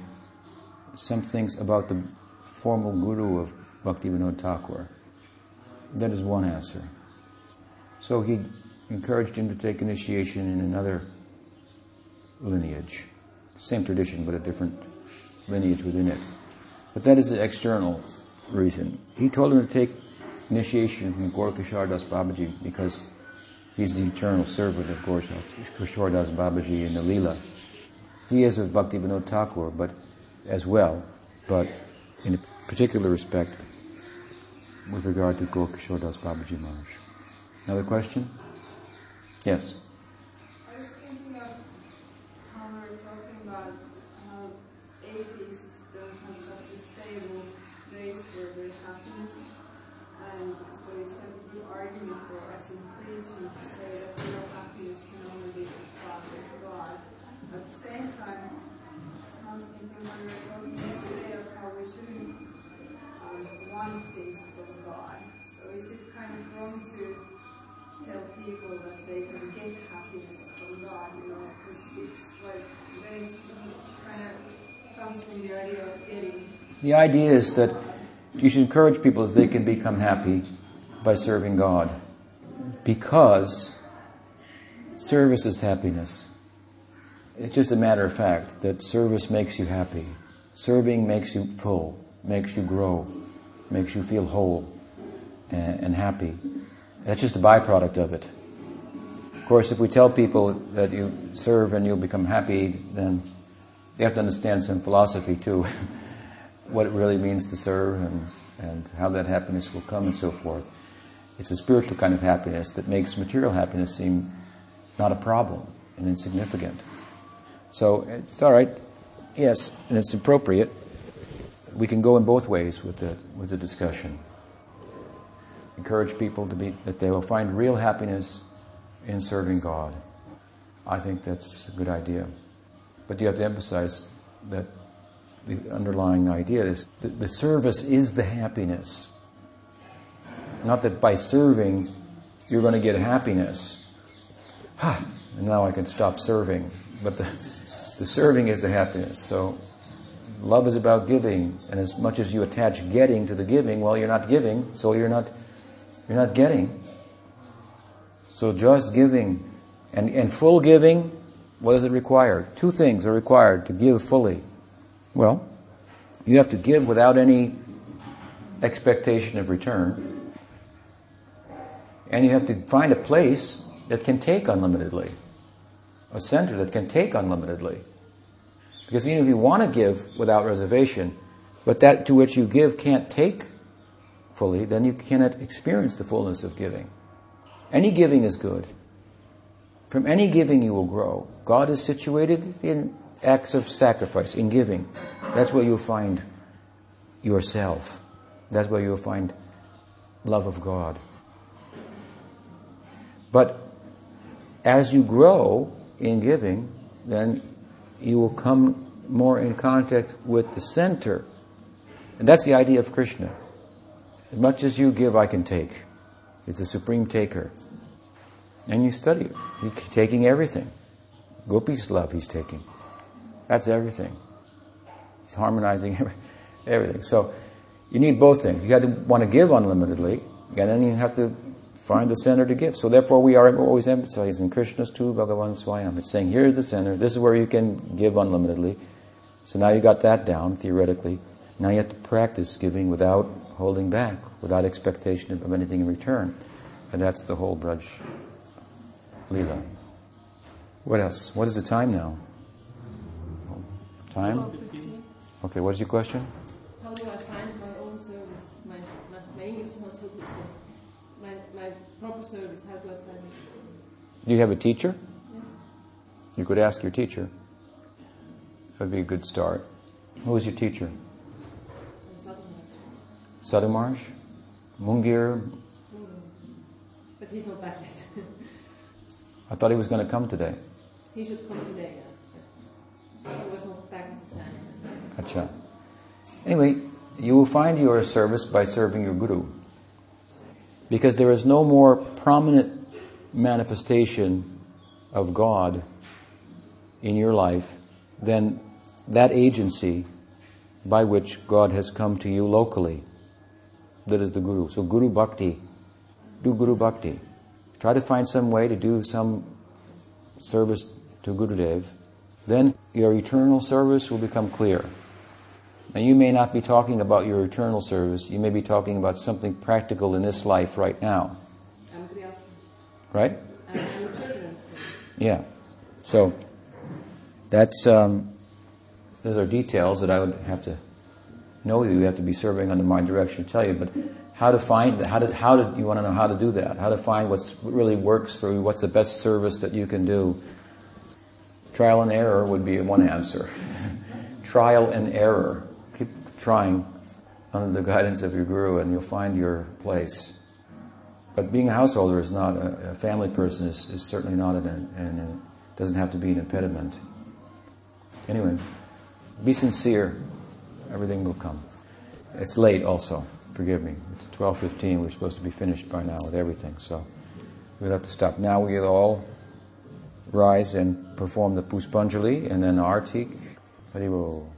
some things about the formal guru of Bhaktivinoda Thakur. That is one answer. So he encouraged him to take initiation in another lineage. Same tradition, but a different lineage within it. But that is the external reason. He told him to take initiation from Gaura Das Babaji because he's the eternal servant of Gaura Das Babaji in the Leela. He is of Bhakti Vinod Thakur, but as well, but in a particular respect with regard to Gaura Das Babaji Maharaj. Another question? Yes. The idea is that you should encourage people that they can become happy by serving God because service is happiness. It's just a matter of fact that service makes you happy. Serving makes you full, makes you grow, makes you feel whole and, and happy. That's just a byproduct of it. Of course, if we tell people that you serve and you'll become happy, then they have to understand some philosophy too. what it really means to serve and, and how that happiness will come and so forth. It's a spiritual kind of happiness that makes material happiness seem not a problem and insignificant. So it's all right, yes, and it's appropriate. We can go in both ways with the, with the discussion. Encourage people to be, that they will find real happiness in serving God. I think that's a good idea. But you have to emphasize that the underlying idea is that the service is the happiness. Not that by serving you're going to get happiness. Ah, and now I can stop serving. But the, the serving is the happiness. So love is about giving, and as much as you attach getting to the giving, well, you're not giving, so you're not you're not getting. So just giving and, and full giving, what does it require? Two things are required to give fully. Well, you have to give without any expectation of return. And you have to find a place that can take unlimitedly, a center that can take unlimitedly. Because even if you want to give without reservation, but that to which you give can't take fully, then you cannot experience the fullness of giving. Any giving is good. From any giving you will grow. God is situated in acts of sacrifice, in giving. That's where you'll find yourself. That's where you'll find love of God. But as you grow, in giving, then you will come more in contact with the center. And that's the idea of Krishna. As much as you give, I can take. It's the supreme taker. And you study. He's taking everything. Gopi's love he's taking. That's everything. He's harmonizing everything. So you need both things. You got to want to give unlimitedly, and then you have to find the center to give. So therefore we are always emphasizing Krishna's tu Bhagavan Svayam. It's saying here's the center, this is where you can give unlimitedly. So now you got that down, theoretically. Now you have to practice giving without holding back, without expectation of anything in return. And that's the whole Braj Leela. What else? What is the time now? Time? Okay, what is your question? How do I find my own service? My, my, my English is not so good, so my, my proper service, how do I find it? Do you have a teacher? Yeah. You could ask your teacher. That would be a good start. Who was your teacher? Sadhumarsh? Mungir? Mm. But he's not back yet. I thought he was going to come today. he should come today, yes. Acha. Anyway, you will find your service by serving your guru. Because there is no more prominent manifestation of God in your life than that agency by which God has come to you locally. That is the Guru. So Guru Bhakti. Do Guru Bhakti. Try to find some way to do some service to Gurudev. Then your eternal service will become clear. Now you may not be talking about your eternal service, you may be talking about something practical in this life right now. Right? I'm, I'm children. Yeah. So that's um, those are details that I would have to know you have to be serving under my direction to tell you, but how to find how to how did you want to know how to do that? How to find what's what really works for you, what's the best service that you can do? Trial and error would be one answer. Trial and error. Keep trying under the guidance of your guru and you'll find your place. But being a householder is not, a, a family person is, is certainly not an, an, an, doesn't have to be an impediment. Anyway, be sincere. Everything will come. It's late also. Forgive me. It's 12.15. We're supposed to be finished by now with everything. So we'll have to stop. Now we'll all rise and perform the Puspanjali and then the Artik. Haribol.